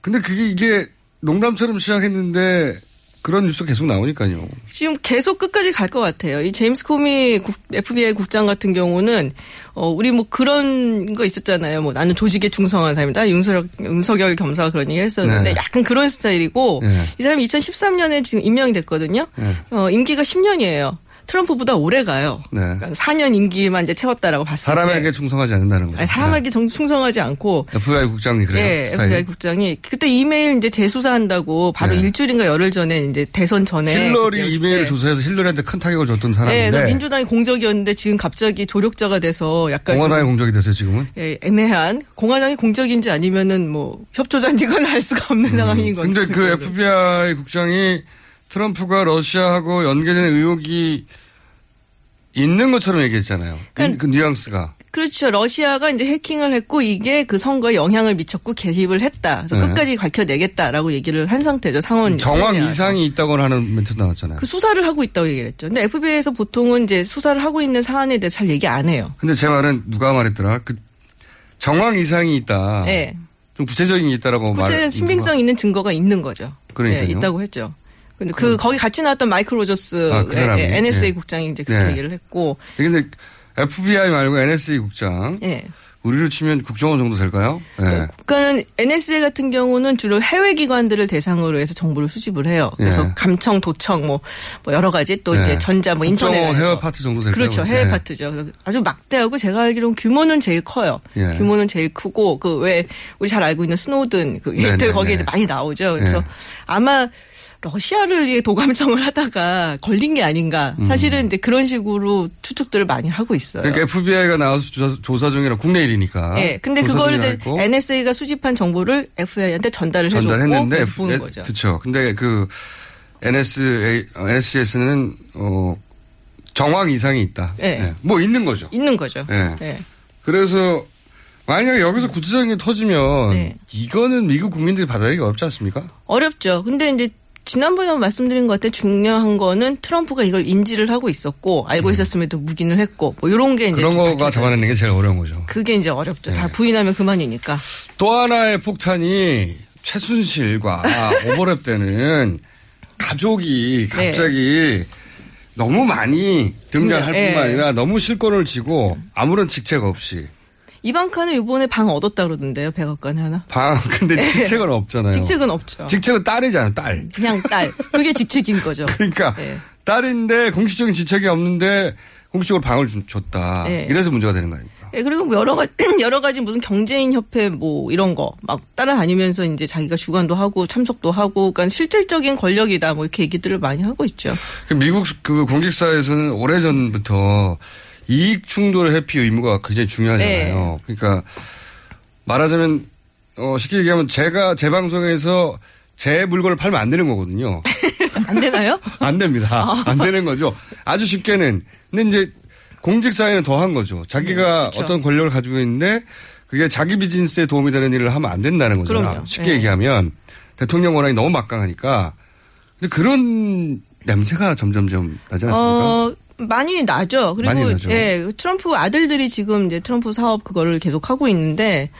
근데 그게 이게 농담처럼 시작했는데 그런 뉴스 계속 나오니까요. 지금 계속 끝까지 갈 것 같아요. 이 제임스 코미 국- FBI 국장 같은 경우는 어 우리 뭐 그런 거 있었잖아요. 뭐 나는 조직에 충성한 사람이다. 윤석열, 윤석열 겸사가 그런 얘기 했었는데 네. 약간 그런 스타일이고 네. 이 사람이 2013년에 지금 임명이 됐거든요. 네. 어 임기가 10년이에요. 트럼프보다 오래 가요. 네. 그러니까 4년 임기만 이제 채웠다라고 봤을 때 사람에게 충성하지 않는다는 거죠. 아니, 사람에게 정- 충성하지 않고 FBI 국장이 그래요. 예, 스타일. FBI 국장이 그때 이메일 이제 재수사한다고 바로 네. 일주일인가 열흘 전에 이제 대선 전에 힐러리 이메일을 조사해서 힐러리한테 큰 타격을 줬던 예, 사람인데 그래서 민주당이 공적이었는데 지금 갑자기 조력자가 돼서 약간 공화당의 좀, 공적이 됐어요 지금은. 예, 애매한 공화당이 공적인지 아니면은 뭐 협조자인지 그걸 알 수가 없는 상황인 거죠. 음. 근데 그 FBI 국장이 트럼프가 러시아하고 연계된 의혹이 있는 것처럼 얘기했잖아요. 그, 그 뉘앙스가. 그렇죠. 러시아가 이제 해킹을 했고 이게 그 선거에 영향을 미쳤고 개입을 했다. 그래서 네. 끝까지 밝혀내겠다라고 얘기를 한 상태죠. 상원 정황 상원이 이상이 있다고 하는 멘트 나왔잖아요. 그 수사를 하고 있다고 얘기를 했죠. 근데 FBI에서 보통은 이제 수사를 하고 있는 사안에 대해 잘 얘기 안 해요. 근데 제 말은 누가 말했더라? 그 정황 이상이 있다. 네. 좀 구체적인 게 있다라고 말. 구체 신빙성 있는 증거가 있는 거죠. 그러니까요. 네, 있다고 했죠. 근데 그 거기 같이 나왔던 마이클 로저스 아, 그 사람이? NSA 예. 국장이 이제 그렇게 네. 얘기를 했고 근데 FBI 말고 NSA 국장. 예. 우리로 치면 국정원 정도 될까요? 네. 그러니까는 NSA 같은 경우는 주로 해외 기관들을 대상으로 해서 정보를 수집을 해요. 그래서 예. 감청, 도청 뭐, 뭐 여러 가지 또 네. 이제 전자 뭐 인터넷 해외 파트 정도 될까요? 그렇죠. 해외 네. 파트죠. 아주 막대하고 제가 알기로는 규모는 제일 커요. 예. 규모는 제일 크고 그 왜 우리 잘 알고 있는 스노든 그 네, 얘들 네, 거기에 네. 많이 나오죠. 그래서 예. 아마 러시아를 도감청을 하다가 걸린 게 아닌가. 사실은 이제 그런 식으로 추측들을 많이 하고 있어요. 음. 그러니까 FBI가 나와서 조사, 조사 중이라 국내 일이니까. 예, 근데 조사 그거를 중이라 이제 NSA가 수집한 정보를 FBI한테 전달을 해줬고 전달했는데 그래서 보는 거죠. 그렇죠. 근데 그 NSA, NSCS는 어 정황 이상이 있다. 예. 예. 뭐 있는 거죠. 있는 거죠. 예. 예. 그래서 만약에 여기서 구체적인 게 터지면 네. 이거는 미국 국민들이 받아들이기 어렵지 않습니까? 어렵죠. 근데 이제 지난번에 말씀드린 것 같아 중요한 거는 트럼프가 이걸 인지를 하고 있었고 알고 있었음에도 묵인을 했고 뭐 이런 게 이제 음. 그런 좀 거가 잡아내는 게 제일 어려운 거죠. 그게 이제 어렵죠. 다 부인하면 그만이니까. 또 하나의 폭탄이 최순실과 [laughs] 오버랩 때는 가족이 네. 갑자기 너무 많이 등장할 등장, 뿐만 예. 아니라 너무 실권을 쥐고 아무런 직책 없이 이방카는 이번에 방 얻었다 그러던데요. 백악관에 하나. 방 [laughs] 근데 직책은 없잖아요. 직책은 없죠. 직책은 딸이잖아요, 딸. 그냥 딸. 그게 직책인 거죠. 그러니까 예. 딸인데 공식적인 직책이 없는데 공식적으로 방을 주- 줬다. 예. 이래서 문제가 되는 거 아닙니까? 예, 그리고 뭐 여러 가지, [clears throat] 여러 가지 무슨 경제인 협회 뭐 이런 거 막 따라다니면서 이제 자기가 주관도 하고 참석도 하고 그러니까 실질적인 권력이다 뭐 이렇게 얘기들을 많이 하고 있죠. 그 미국 그 공직사에서는 오래전부터 이익 충돌 회피 의무가 굉장히 중요하잖아요. 그러니까 말하자면 어 쉽게 얘기하면 제가 제 방송에서 제 물건을 팔면 안 되는 거거든요. [laughs] 안 되나요? 안 됩니다. 안 되는 거죠. 아주 쉽게는. 근데 이제 공직사회는 더한 거죠. 자기가 그쵸. 어떤 권력을 가지고 있는데 그게 자기 비즈니스에 도움이 되는 일을 하면 안 된다는 거잖아요. 쉽게 네. 얘기하면 대통령 권한이 너무 막강하니까. 근데 그런 냄새가 점점점 나지 않습니까? 어, 많이 나죠. 그리고 많이 나죠. 예, 트럼프 아들들이 지금 이제 트럼프 사업 그거를 계속 하고 있는데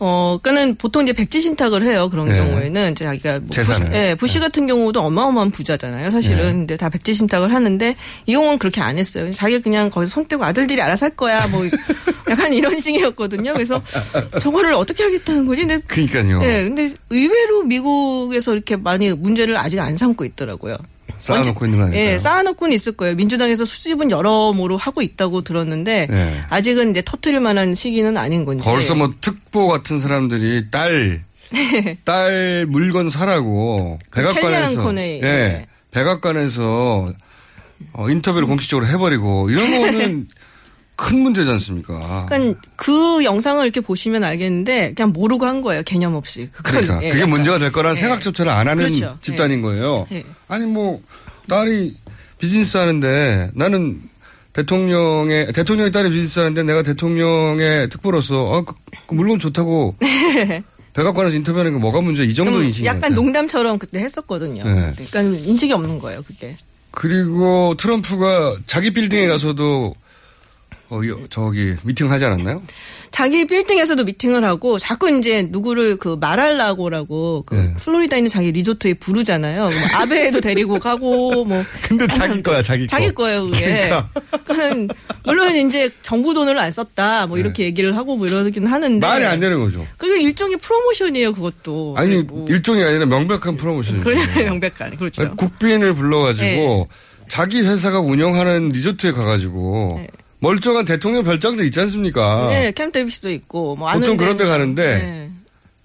어, 그러니까는 보통 이제 백지 신탁을 해요. 그런 네. 경우에는 이제 자기가 뭐 재산을. 부시, 예, 부시 같은 경우도 어마어마한 부자잖아요. 사실은 네. 근데 다 백지 신탁을 하는데 이 경우는 그렇게 안 했어요. 자기가 그냥 거기서 손 떼고 아들들이 알아서 할 거야. 뭐 [laughs] 약간 이런 식이었거든요. 그래서 저거를 어떻게 하겠다는 거지? 근데 그러니까요. 예, 근데 의외로 미국에서 이렇게 많이 문제를 아직 안 삼고 있더라고요. 쌓아놓고 있는 거 아닐까요? 예, 쌓아놓고는 있을 거예요. 민주당에서 수집은 여러모로 하고 있다고 들었는데 예. 아직은 이제 터트릴 만한 시기는 아닌 건지. 벌써 뭐 특보 같은 사람들이 딸, [laughs] 딸 물건 사라고 백악관에서 네. 그 코네이. 예, 네. 백악관에서 어, 인터뷰를 공식적으로 해버리고 이런 거는 [laughs] 큰 문제지 않습니까? 그러니까 그 영상을 이렇게 보시면 알겠는데 그냥 모르고 한 거예요. 개념 없이. 그건, 그러니까 예, 그게 약간. 문제가 될 거라는 예. 생각조차를 안 하는 그렇죠. 집단인 거예요. 예. 아니 뭐 딸이 비즈니스 하는데 나는 대통령의 대통령의 딸이 비즈니스 하는데 내가 대통령의 특보로서 아, 그, 그 물론 좋다고 [laughs] 백악관에서 인터뷰하는 게 뭐가 문제? 이 정도 좀 인식이 약간. 농담처럼 그때 했었거든요. 네. 그러니까 인식이 없는 거예요. 그게. 그리고 트럼프가 자기 빌딩에 가서도 어, 여- 저기 미팅 하지 않았나요? 자기 빌딩에서도 미팅을 하고 자꾸 이제 누구를 그 말할라고라고 그 네. 플로리다 있는 자기 리조트에 부르잖아요. 뭐 아베도 데리고 가고 뭐 [laughs] 근데 자기 거야, 자기 거. 자기 거예요, 그게. 그러니까. 그러니까 물론 이제 정부 돈을 안 썼다 뭐 이렇게 얘기를 하고 뭐 이러긴 하는데 말이 안 되는 거죠. 그게 일종의 프로모션이에요, 그것도. 아니 뭐 일종이 아니라 명백한 프로모션이죠. 그래 [laughs] 명백한 그렇죠. 아니, 국빈을 불러가지고 자기 회사가 운영하는 리조트에 가가지고 멀쩡한 대통령 별장도 있지 않습니까? 네, 캠 데이비스도 있고 뭐 보통 그런 데 가는데 네.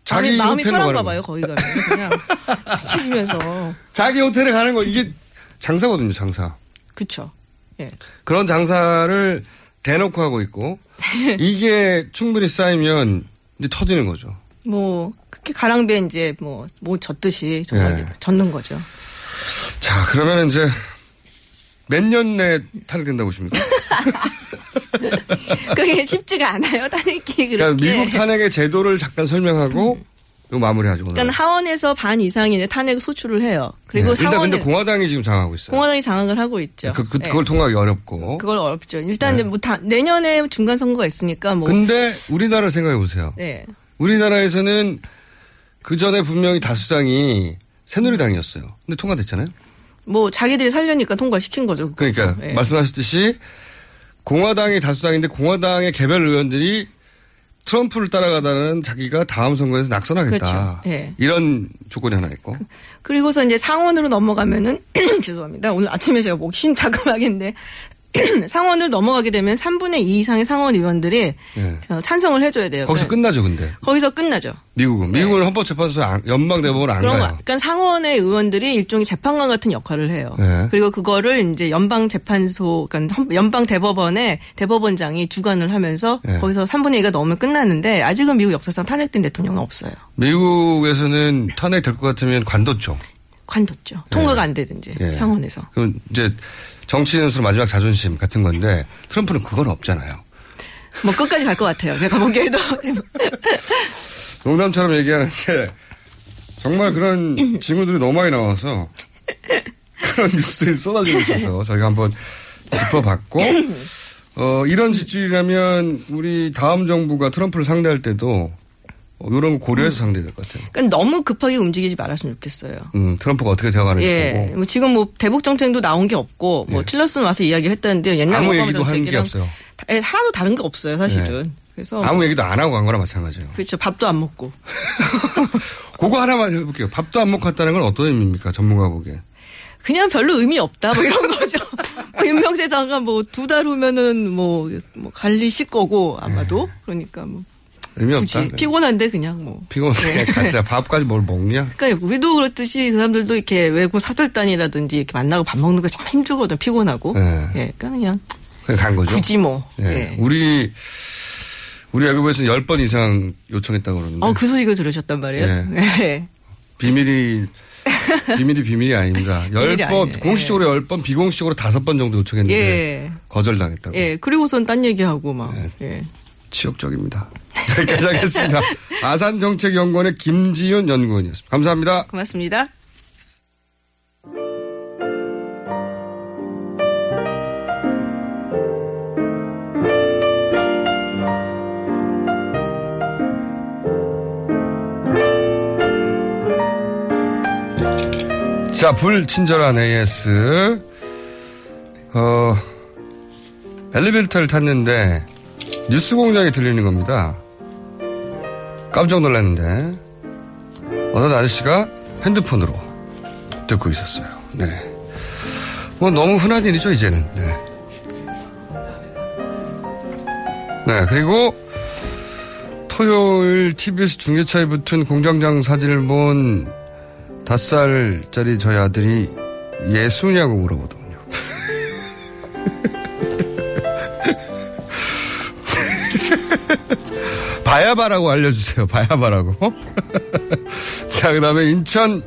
자기 마음이, 편한가 봐요. 거기 가면 그냥 [laughs] 해주면서 자기 호텔에 가는 거 이게 장사거든요, 장사. 그쵸. 예. 그런 장사를 대놓고 하고 있고 [laughs] 이게 충분히 쌓이면 이제 터지는 거죠. 뭐 그렇게 가랑비에 이제 뭐뭐 젖듯이 정말 예. 젖는 거죠. 자, 그러면 이제 몇 년 내에 탄핵된다고 보십니까? [laughs] [laughs] 그게 쉽지가 않아요. 탄핵기 그렇게. 그러니까 미국 탄핵의 제도를 잠깐 설명하고 이거 마무리하죠. 오늘. 일단 하원에서 반 이상이 이제 탄핵 소추를 해요. 그리고 네. 일단 근데 공화당이 지금 장하고 있어요. 공화당이 장악을 하고 있죠. 그, 그, 예. 그걸 통하기 어렵고. 그걸 어렵죠. 일단 이제 뭐 다, 내년에 중간 선거가 있으니까 뭐. 근데 우리나라 생각해 보세요. 네. 우리나라에서는 그 전에 분명히 다수당이 새누리당이었어요. 근데 통과됐잖아요. 뭐 자기들이 살려니까 통과시킨 거죠. 그러니까 예. 말씀하셨듯이 공화당이 다수당인데 공화당의 개별 의원들이 트럼프를 따라가다는 자기가 다음 선거에서 낙선하겠다. 그렇죠. 예. 이런 조건이 하나 있고. 그리고서 이제 상원으로 넘어가면은 [clears throat] 죄송합니다. 오늘 아침에 제가 목이 [laughs] 쉰다금하겠는데 [clears throat] 상원을 넘어가게 되면 3분의 2 이상의 상원 의원들이 예. 어, 찬성을 해줘야 돼요. 거기서 그러니까 끝나죠, 근데. 거기서 끝나죠. 미국은. 미국은 헌법재판소 안- 연방 대법원 안 그런 거. 가요. 그러니까 상원의 의원들이 일종의 재판관 같은 역할을 해요. 네. 그리고 그거를 이제 연방 재판소, 그러니까 헌- 연방 대법원의 대법원장이 주관을 하면서 네. 거기서 3분의 2가 넘으면 끝나는데 아직은 미국 역사상 탄핵된 대통령은 없어요. 미국에서는 탄핵될 것 같으면 관뒀죠. 관뒀죠. 통과가 안 되든지 예. 상원에서. 그럼 이제 정치인으로서 마지막 자존심 같은 건데 트럼프는 그건 없잖아요. 뭐 끝까지 갈 것 같아요. 제가 보기에도. 농담처럼 얘기하는데 정말 그런 징후들이 너무 많이 나와서 그런 뉴스들이 쏟아지고 있어서 저희가 한번 짚어봤고 어, 이런 지출이라면 우리 다음 정부가 트럼프를 상대할 때도 어, 이런 거 고려해서 상대해야 될 것 같아요. 그러니까 너무 급하게 움직이지 말았으면 좋겠어요. 음, 트럼프가 어떻게 되어가는지 예. 보고 뭐 지금 뭐 대북 정책도 나온 게 없고 뭐 틸러슨 와서 이야기를 했다는데 옛날 아무 얘기도 하는 게 없어요. 다- 예, 하나도 다른 게 없어요, 사실은. 그래서 아무 얘기도 안 하고 간 거랑 마찬가지예요. 그렇죠. 밥도 안 먹고. [laughs] 그거 하나만 해볼게요. 밥도 안 먹고 갔다는 건 어떤 의미입니까? 전문가 보기에. 그냥 별로 의미 없다 뭐 이런 거죠. [laughs] 뭐 윤명세 장관 뭐 두 달 후면은 뭐, 뭐 관리 실 거고 아마도 그러니까 뭐 의미 없다. 피곤한데 그냥 뭐. 피곤해. 가자. [laughs] 밥까지 뭘 먹냐? 그러니까 우리도 그렇듯이 그 사람들도 이렇게 외국 사절단이라든지 이렇게 만나고 밥 먹는 거 참 힘들거든 피곤하고. 네. 예, 그러니까 그냥 그냥 간 거죠. 굳이 뭐. 예. 예. 우리 우리 외교부에서는 10번 이상 요청했다고 그러는데 어, 그 소식을 들으셨단 말이에요. 예. 네. [laughs] 비밀이 비밀이 비밀이 아닙니다. [laughs] 비밀이 10번 아니에요. 공식적으로 10번 비공식적으로 5번 정도 요청했는데 예. 거절당했다고. 예, 그리고선 딴 얘기하고 막. 예. 치욕적입니다. [laughs] 여기까지 하겠습니다. 아산정책연구원의 김지윤 연구원이었습니다. 감사합니다. 고맙습니다. 자, 불친절한 AS. 어, 엘리베이터를 탔는데 뉴스 공장이 들리는 겁니다. 깜짝 놀랐는데 어떤 아저씨가 핸드폰으로 듣고 있었어요. 네. 뭐 너무 흔한 일이죠, 이제는. 네. 네, 그리고 토요일 TBS 중계차에 붙은 공장장 사진을 본 다섯 살짜리 저희 아들이 예수냐고 물어보더군요. [laughs] 바야바라고 알려주세요. 바야바라고. [laughs] 자, 그 다음에 인천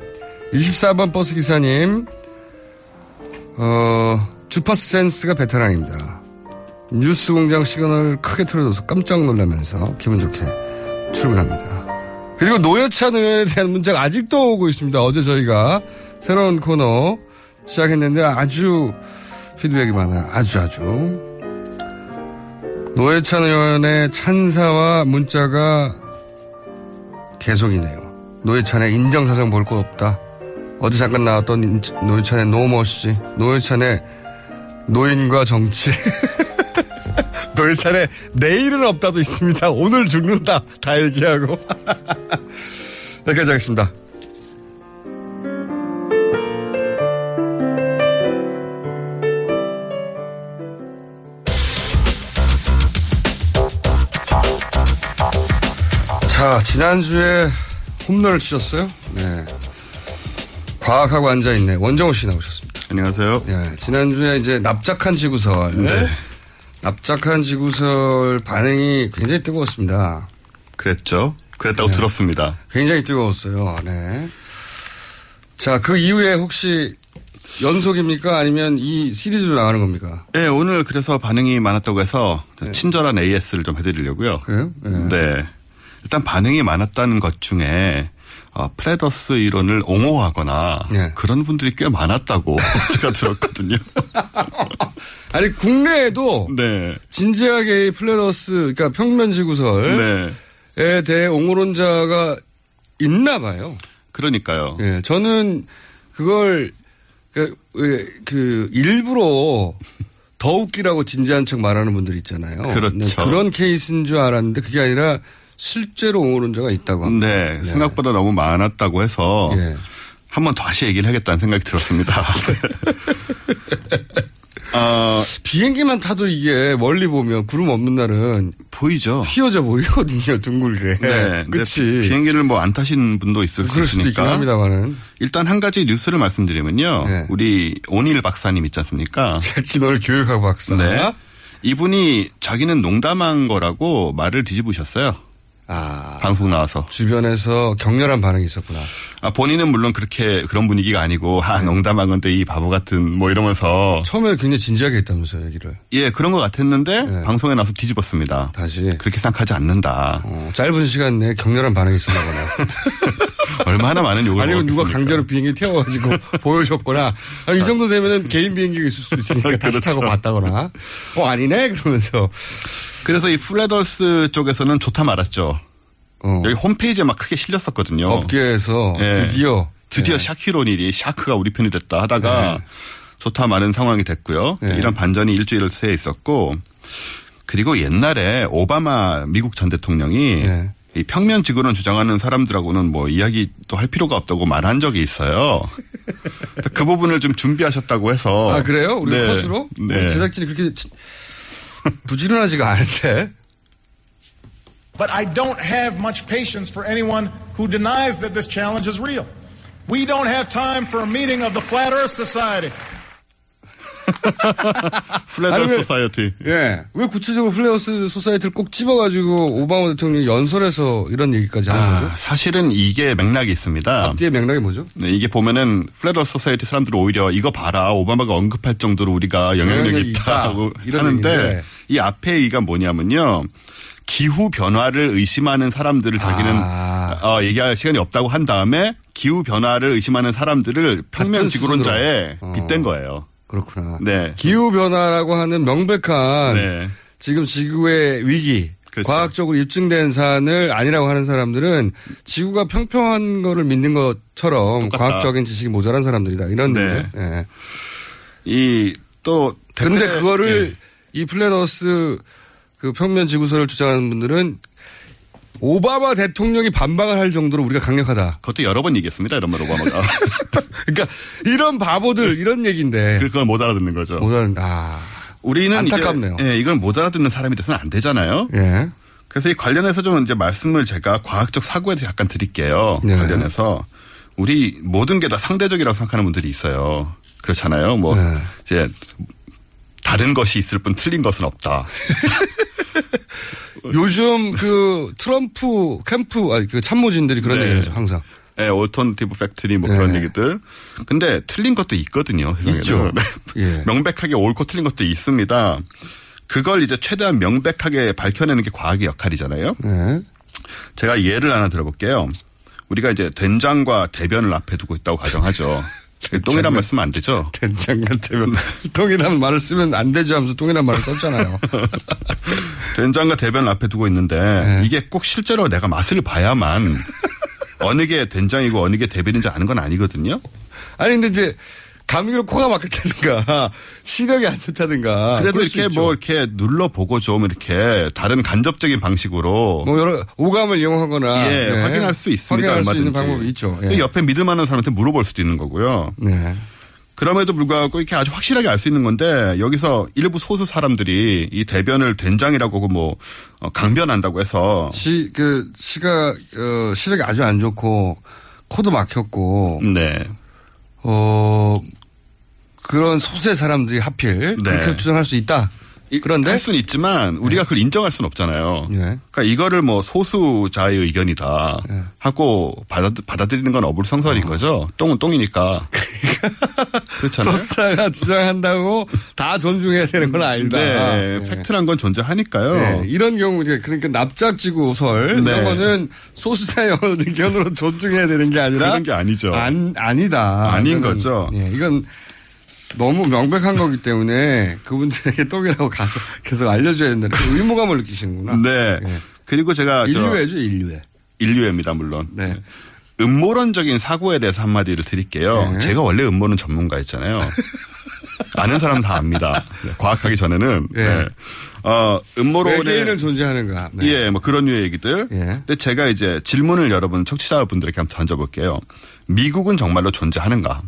24번 버스 기사님, 어, 주파수 센스가 베테랑입니다. 뉴스 공장 시간을 크게 틀어줘서 깜짝 놀라면서 기분 좋게 출근합니다. 그리고 노회찬 의원에 대한 문자가 아직도 오고 있습니다. 어제 저희가 새로운 코너 시작했는데 아주 피드백이 많아요. 아주 아주. 노회찬 의원의 찬사와 문자가 계속이네요. 노회찬의 인정사정 볼것 없다. 어제 잠깐 나왔던 인- 노회찬의 no mercy, 노회찬의 노인과 정치. [laughs] 노회찬의 내일은 없다도 있습니다. 오늘 죽는다. 다 얘기하고. [laughs] 여기까지 하겠습니다. 자, 지난주에 홈런을 치셨어요? 네. 과학하고 앉아있네. 원정호 씨 나오셨습니다. 안녕하세요. 네, 지난주에 이제 납작한 지구설. 네. 납작한 지구설 반응이 굉장히 뜨거웠습니다. 그랬죠. 그랬다고 네. 들었습니다. 굉장히 뜨거웠어요. 네. 자, 그 이후에 혹시 연속입니까? 아니면 이 시리즈로 나가는 겁니까? 네, 오늘 그래서 반응이 많았다고 해서 친절한 AS를 좀 해드리려고요. 그래요? 네. 일단 반응이 많았다는 것 중에 어, 프레더스 이론을 옹호하거나 네. 그런 분들이 꽤 많았다고 [laughs] [laughs] 제가 들었거든요. [laughs] 아니, 국내에도 네. 진지하게 이 플레더스, 그러니까 평면 지구설에 대해 옹호론자가 있나 봐요. 그러니까요. 예, 저는 그걸 그, 왜, 그 일부러 더 웃기라고 진지한 척 말하는 분들 있잖아요. 그렇죠. 네, 그런 케이스인 줄 알았는데 그게 아니라 실제로 옹호론자가 있다고 합니다. 네, 생각보다 너무 많았다고 해서 예. 한번 다시 얘기를 하겠다는 생각이 들었습니다. 어, [laughs] 비행기만 타도 이게 멀리 보면 구름 없는 날은 보이죠. 휘어져 보이거든요, 둥글게. 네. 근데 비행기를 뭐 안 타신 분도 있을 수 있으니까. 합니다만은. 일단 한 가지 뉴스를 말씀드리면요. 네. 우리 오닐 박사님 있지 않습니까? 특히 널 교육학 박사. 네. 이분이 자기는 농담한 거라고 말을 뒤집으셨어요. 아. 방송 나와서. 주변에서 격렬한 반응이 있었구나. 아, 본인은 물론 그렇게 그런 분위기가 아니고, 아, 농담한 건데 이 바보 같은 뭐 이러면서. 처음에 굉장히 진지하게 했다면서요, 얘기를. 예, 그런 것 같았는데 네. 방송에 나서 뒤집었습니다. 다시. 그렇게 생각하지 않는다. 어, 짧은 시간 내에 격렬한 반응이 있었나 보네. [laughs] 얼마나 많은 욕을 아니면 누가? 강제로 비행기 태워가지고 [laughs] 보여줬거나 아니, 이 정도 되면은 개인 비행기가 있을 수도 있으니까 다시 그렇죠. 타고 갔다거나 어 아니네 그러면서 그래서 이 Flat Earth 쪽에서는 좋다 말았죠. 어, 여기 홈페이지에 막 크게 실렸었거든요. 업계에서 예. 드디어 드디어 네. 샤킬 오닐이 샤크가 우리 편이 됐다 하다가 좋다 만 상황이 됐고요. 네. 이런 반전이 일주일 새에 있었고 그리고 옛날에 오바마 미국 전 대통령이 네. 이 평면 지구론 주장하는 사람들하고는 뭐 이야기도 할 필요가 없다고 말한 적이 있어요. [laughs] 그 부분을 좀 준비하셨다고 해서 아 그래요? 우리 네. 컷으로 네. 어, 제작진이 그렇게 치- 부지런하지가 않은데 But I don't have much patience for anyone who denies that this challenge is real. We don't have time for a meeting of the Flat Earth Society. [laughs] 왜- Society. 예. 왜 구체적으로 Flat Earth Society를 꼭 집어가지고 오바마 대통령이 연설에서 이런 얘기까지 하는 거죠? 아, 사실은 이게 맥락이 있습니다. 앞뒤의 맥락이 뭐죠? 네, 이게 보면은 Flat Earth Society 사람들은 오히려 이거 봐라 오바마가 언급할 정도로 우리가 영향력이 영향력이 있다고 있다. 이런 하는데 얘기인데. 이 앞에 얘기가 뭐냐면요. 기후 변화를 의심하는 사람들을 자기는 아. 어, 얘기할 시간이 없다고 한 다음에 기후 변화를 의심하는 사람들을 평면 지구론자에. 어. 빗댄 거예요. 그렇구나. 네. 기후 변화라고 하는 명백한 네. 지금 지구의 위기, 그렇죠. 과학적으로 입증된 사안을 아니라고 하는 사람들은 지구가 평평한 거를 믿는 것처럼 똑같다. 과학적인 지식이 모자란 사람들이다. 이런 네. 네. 예. 이또 근데 그거를 이 플래너스 그 평면 지구설을 주장하는 분들은 오바마 대통령이 반박을 할 정도로 우리가 강력하다. 그것도 여러 번 얘기했습니다. 이런 말 오바마가. [laughs] 그러니까 이런 바보들 이런 얘기인데 그걸 못 알아듣는 거죠. 못 알아. 아. 우리는 안타깝네요. 이제 예, 이걸 못 알아듣는 사람이 돼서는 안 되잖아요. 예. 그래서 이 관련해서 좀 이제 말씀을 제가 과학적 사고에 대해서 약간 드릴게요. 네. 관련해서 우리 모든 게 다 상대적이라고 생각하는 분들이 있어요. 그렇잖아요. 뭐 네. 이제 다른 것이 있을 뿐 틀린 것은 없다. [laughs] 요즘 그 트럼프 캠프 아니 그 참모진들이 그런 네. 얘기를 하죠 항상. 예, alternative fact니 뭐 네. 그런 얘기들. 근데 틀린 것도 있거든요. 있죠. [laughs] 네. 예. 명백하게 옳고 틀린 것도 있습니다. 그걸 이제 최대한 명백하게 밝혀내는 게 과학의 역할이잖아요. 네. 제가 예를 하나 들어볼게요. 우리가 이제 된장과 대변을 앞에 두고 있다고 가정하죠. [laughs] 똥이란 말 쓰면 안 되죠. 된장 같으면 똥이라는 말을 쓰면 안 되죠 하면서 똥이라는 말을 썼잖아요. [laughs] 된장과 대변을 앞에 두고 있는데 네. 이게 꼭 실제로 내가 맛을 봐야만 [laughs] 어느 게 된장이고 어느 게 대변인지 아는 건 아니거든요. 아니 근데 이제 감기로 코가 막혔다든가 [laughs] 시력이 안 좋다든가 그래도 이렇게. 뭐 이렇게 눌러보고 좀 이렇게 다른 간접적인 방식으로 뭐 여러 오감을 이용하거나 예, 네. 확인할 수 있습니다. 확인할 수 있는 얼마든지. 방법이 있죠. 그 예. 옆에 믿을 만한 사람한테 물어볼 수도 있는 거고요. 네. 그럼에도 불구하고 이렇게 아주 확실하게 알 수 있는 건데 여기서 일부 소수 사람들이 이 대변을 된장이라고 뭐 어, 강변한다고 해서 시, 그, 시가, 어, 시력이 아주 안 좋고, 코도 막혔고. 네. 어, 그런 소수의 사람들이 하필 네. 그렇게 주장할 수 있다. 그런데 할 수는 있지만 우리가 그걸 인정할 수는 없잖아요. 예. 그러니까 이거를 뭐 소수자의 의견이다 하고 받아, 받아들이는 건 어불성설인 거죠. 똥은 똥이니까. 그렇잖아요. 소수자가 주장한다고 다 존중해야 되는 건 아니다. 네, 예. 팩트란 건 존재하니까요. 네, 이런 경우 이제 그러니까 납작지구 설 네. 이런 거는 소수자의 [laughs] 의견으로 존중해야 되는 게 아니라 그런 게 아니죠. 안 아니다. 아닌 거죠. 예, 이건 너무 명백한 거기 때문에 그분들에게 똥이라고 가서 계속 알려줘야 된다는 그 의무감을 느끼시는구나. 네. 그리고 제가 저- 인류애죠, 인류애. 인류애입니다, 물론. 네. 음모론적인 사고에 대해서 한마디를 드릴게요. 네. 제가 원래 음모론 전문가였잖아요. [laughs] 아는 사람 다 압니다. 네, 과학하기 전에는. 네. 네. 어, 음모론에. 외계인은 존재하는가. 네. 예, 뭐 그런 류의 얘기들. 근데 제가 이제 질문을 여러분 청취자분들에게 한번 던져볼게요. 미국은 정말로 존재하는가?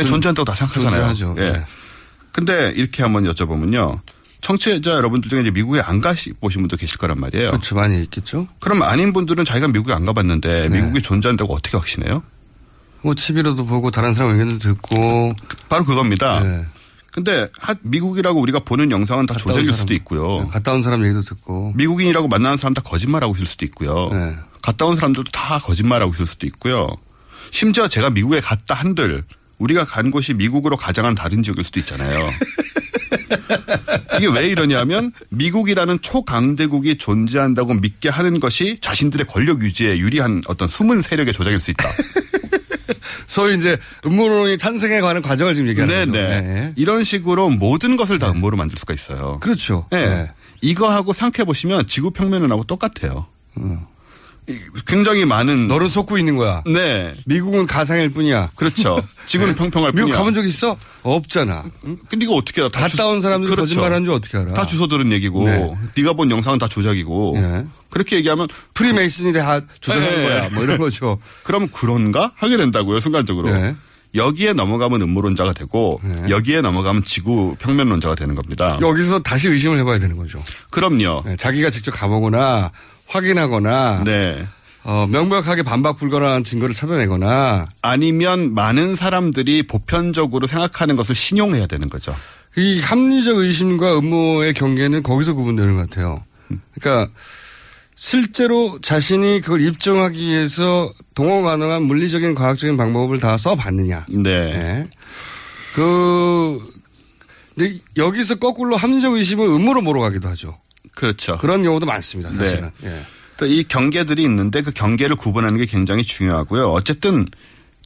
네. 네, 존재한다고 다 생각하잖아요. 존재하죠. 예. 네. 근데 이렇게 한번 여쭤보면요. 청취자 여러분들 중에 이제 미국에 안 가시 보신 분도 계실 거란 말이에요. 그렇죠. 많이 있겠죠. 그럼 아닌 분들은 자기가 미국에 안 가봤는데 네. 미국이 존재한다고 어떻게 확신해요? 뭐 TV로도 보고 다른 사람 의견도 듣고. 바로 그겁니다. 네. 근데 하- 미국이라고 우리가 보는 영상은 다 조작일 사람. 수도 있고요. 갔다 온 사람 얘기도 듣고. 미국인이라고 만나는 사람 다 거짓말하고 있을 수도 있고요. 네. 갔다 온 사람들도 다 거짓말하고 있을 수도 있고요. 심지어 제가 미국에 갔다 한들 우리가 간 곳이 미국으로 가장한 다른 지역일 수도 있잖아요. 이게 왜 이러냐면 미국이라는 초강대국이 존재한다고 믿게 하는 것이 자신들의 권력 유지에 유리한 어떤 숨은 세력의 조작일 수 있다. 소위 이제 음모론이 탄생해 가는 과정을 지금 얘기하는 네, 거죠. 네. 이런 식으로 모든 것을 다 음모로 만들 수가 있어요. 그렇죠. 네. 네. 이거하고 생각해 보시면 지구 평면은하고 똑같아요. 이- 굉장히 많은 너를 속고 있는 거야. 네. 미국은 가상일 뿐이야. 그렇죠. 지구는 평평할 미국 뿐이야. 가본 적 있어? 없잖아. 근데 이거 어떻게 알아? 다 갔다 주- 온 사람들이 그렇죠. 거짓말하는 줄 어떻게 알아? 다 주워 들은 얘기고 네. 네가 본 영상은 다 조작이고 네. 그렇게 얘기하면 프리메이슨이 다 조작한 네. 거야. 뭐 이런 거죠. [laughs] 그럼 그런가 하게 된다고요 순간적으로. 네. 여기에 넘어가면 음모론자가 되고 여기에 넘어가면 지구 평면론자가 되는 겁니다. 여기서 다시 의심을 해봐야 되는 거죠. 그럼요. 네, 자기가 직접 가보거나 확인하거나 네. 어, 명백하게 반박 불가능한 증거를 찾아내거나 아니면 많은 사람들이 보편적으로 생각하는 것을 신용해야 되는 거죠. 이 합리적 의심과 음모의 경계는 거기서 구분되는 것 같아요. 그러니까 실제로 자신이 그걸 입증하기 위해서 동원 가능한 물리적인 과학적인 방법을 다 써봤느냐. 네. 그 근데 여기서 거꾸로 합리적 의심을 음모로 몰아가기도 하죠. 그렇죠. 그런 경우도 많습니다. 사실은. 네. 예. 이 경계들이 있는데 그 경계를 구분하는 게 굉장히 중요하고요. 어쨌든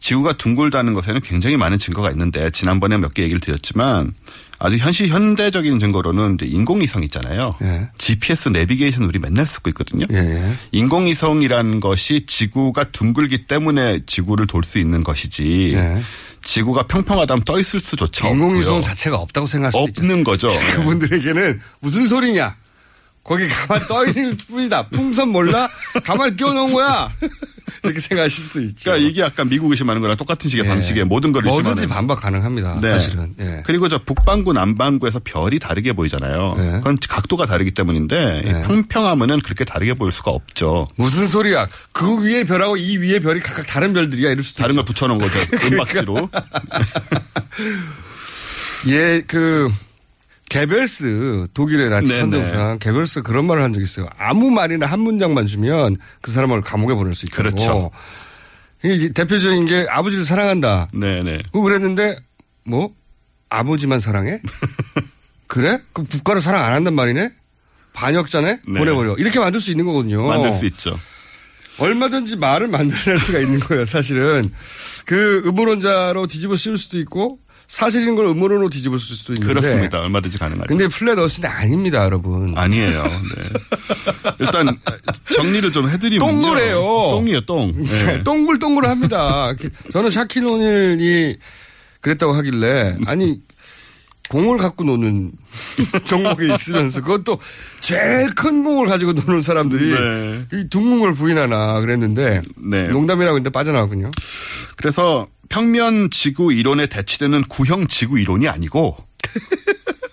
지구가 둥글다는 것에는 굉장히 많은 증거가 있는데 지난번에 몇 개 얘기를 드렸지만 아주 현실 현대적인 증거로는 인공위성 있잖아요. 예. GPS 내비게이션 우리 맨날 쓰고 있거든요. 예, 예. 인공위성이라는 것이 지구가 둥글기 때문에 지구를 돌 수 있는 것이지 예. 지구가 평평하다면 떠 있을 수조차 인공위성 없고요. 자체가 없다고 생각할 있죠. 없는 거죠. [laughs] 그분들에게는 무슨 소리냐? 거기 가만 떠 있는 뿐이다. 풍선 몰라? 가만 끼워놓은 거야. 이렇게 생각하실 수 있죠. 그러니까 이게 아까 미국 의심하는 거랑 똑같은 식의 예. 방식의 모든 걸 뭐든지 반박 가능합니다. 네. 사실은. 예. 그리고 저 북반구 남반구에서 별이 다르게 보이잖아요. 네. 그건 각도가 다르기 때문인데 네. 평평하면은 그렇게 다르게 보일 수가 없죠. 무슨 소리야? 그 위에 별하고 이 위에 별이 각각 다른 별들이야 이럴 수도 다른 있죠. 걸 붙여놓은 거죠. [laughs] 은박지로. 예, 그 개별스 독일의 나치. 선동상 개별스 그런 말을 한 적이 있어요. 아무 말이나 한 문장만 주면 그 사람을 감옥에 보낼 수 있다고. 그렇죠. 이게 대표적인 게 아버지를 사랑한다. 네네. 그 그랬는데 뭐 아버지만 사랑해? [laughs] 그래? 그럼 국가를 사랑 안 한단 말이네? 반역자네? 네. 보내버려. 이렇게 만들 수 있는 거거든요. 만들 수 있죠. 얼마든지 말을 만들어낼 수가 있는 거예요, 사실은. 그 음모론자로 뒤집어 씌울 수도 있고 사실인 걸 음모론으로 뒤집어 쓸 수도 있는데. 그렇습니다. 얼마든지 가능하죠. 근데 플랫 어스는 아닙니다, 여러분. 아니에요. 네. 일단 정리를 좀 해드리면 동그래요. 똥이에요, 똥. 네. 동글동글합니다. 저는 샤킬 오닐이 그랬다고 하길래 아니 공을 갖고 노는 [laughs] 종목에 있으면서 그것도 제일 큰 공을 가지고 노는 사람들이 네. 이 둥근 걸 부인하나 그랬는데 네. 농담이라고 했는데 빠져나왔군요. 그래서 평면 지구 이론에 대치되는 구형 지구 이론이 아니고 [laughs]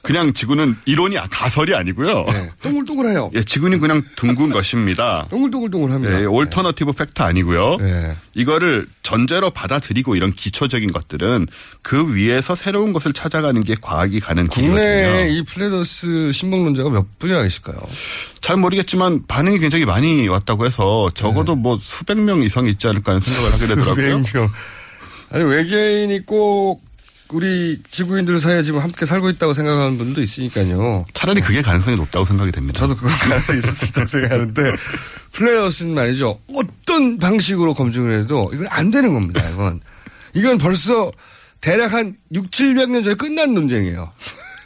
그냥 지구는 이론이 아- 가설이 아니고요. 동글동글해요. 예, 지구는 그냥 둥근 [laughs] 것입니다. 동글동글동글합니다. 예, alternative fact 아니고요. 네. 이거를 전제로 받아들이고 이런 기초적인 것들은 그 위에서 새로운 것을 찾아가는 게 과학이 가는 국내에 길이거든요. 이 플레더스 신봉론자가 몇 분이나 계실까요? 잘 모르겠지만 반응이 굉장히 많이 왔다고 해서 적어도 네. 뭐 수백 명 이상 있지 않을까 하는 생각을 하게 되더라고요. 수백 명. 아니 외계인이 꼭 우리 지구인들 사이에 지금 함께 살고 있다고 생각하는 분도 있으니까요. 차라리 그게 가능성이 높다고 생각이 됩니다. 저도 그건 가능성이 있을 수 있다고 생각하는데 플레이어스는 말이죠. 어떤 방식으로 검증을 해도 이건 안 되는 겁니다. 이건 이건 벌써 대략 한 6, 700년 전에 끝난 논쟁이에요.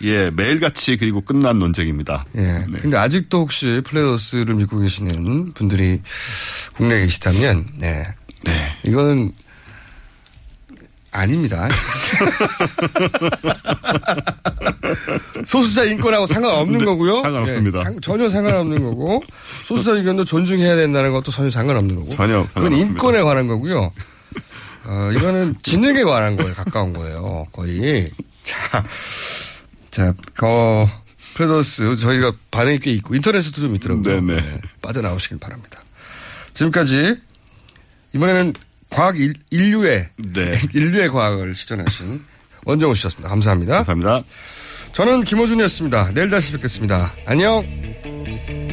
예, 매일같이 그리고 끝난 논쟁입니다. 예. 근데 아직도 혹시 플레이어스를 믿고 계시는 분들이 국내에 계시다면, 네. 네. 이거는 아닙니다. [laughs] 소수자 인권하고 상관없는 네, 거고요. 상관없습니다. 예, 상- 전혀 상관없는 거고 소수자 의견도 존중해야 된다는 것도 전혀 상관없는 거고. 전혀 그건 상관없습니다. 인권에 관한 거고요. 어, 이거는 지능에 관한 거에 가까운 거예요. 거의. 자, 자, 어, 프레더스 저희가 반응이 꽤 있고 인터넷에도 좀 있더라고요. 네네. 네, 빠져나오시길 바랍니다. 지금까지 이번에는 과학 일, 인류의 네. [laughs] 인류의 과학을 실천하신 원정우 씨였습니다. 감사합니다. 감사합니다. 저는 김호준이었습니다. 내일 다시 뵙겠습니다. 안녕.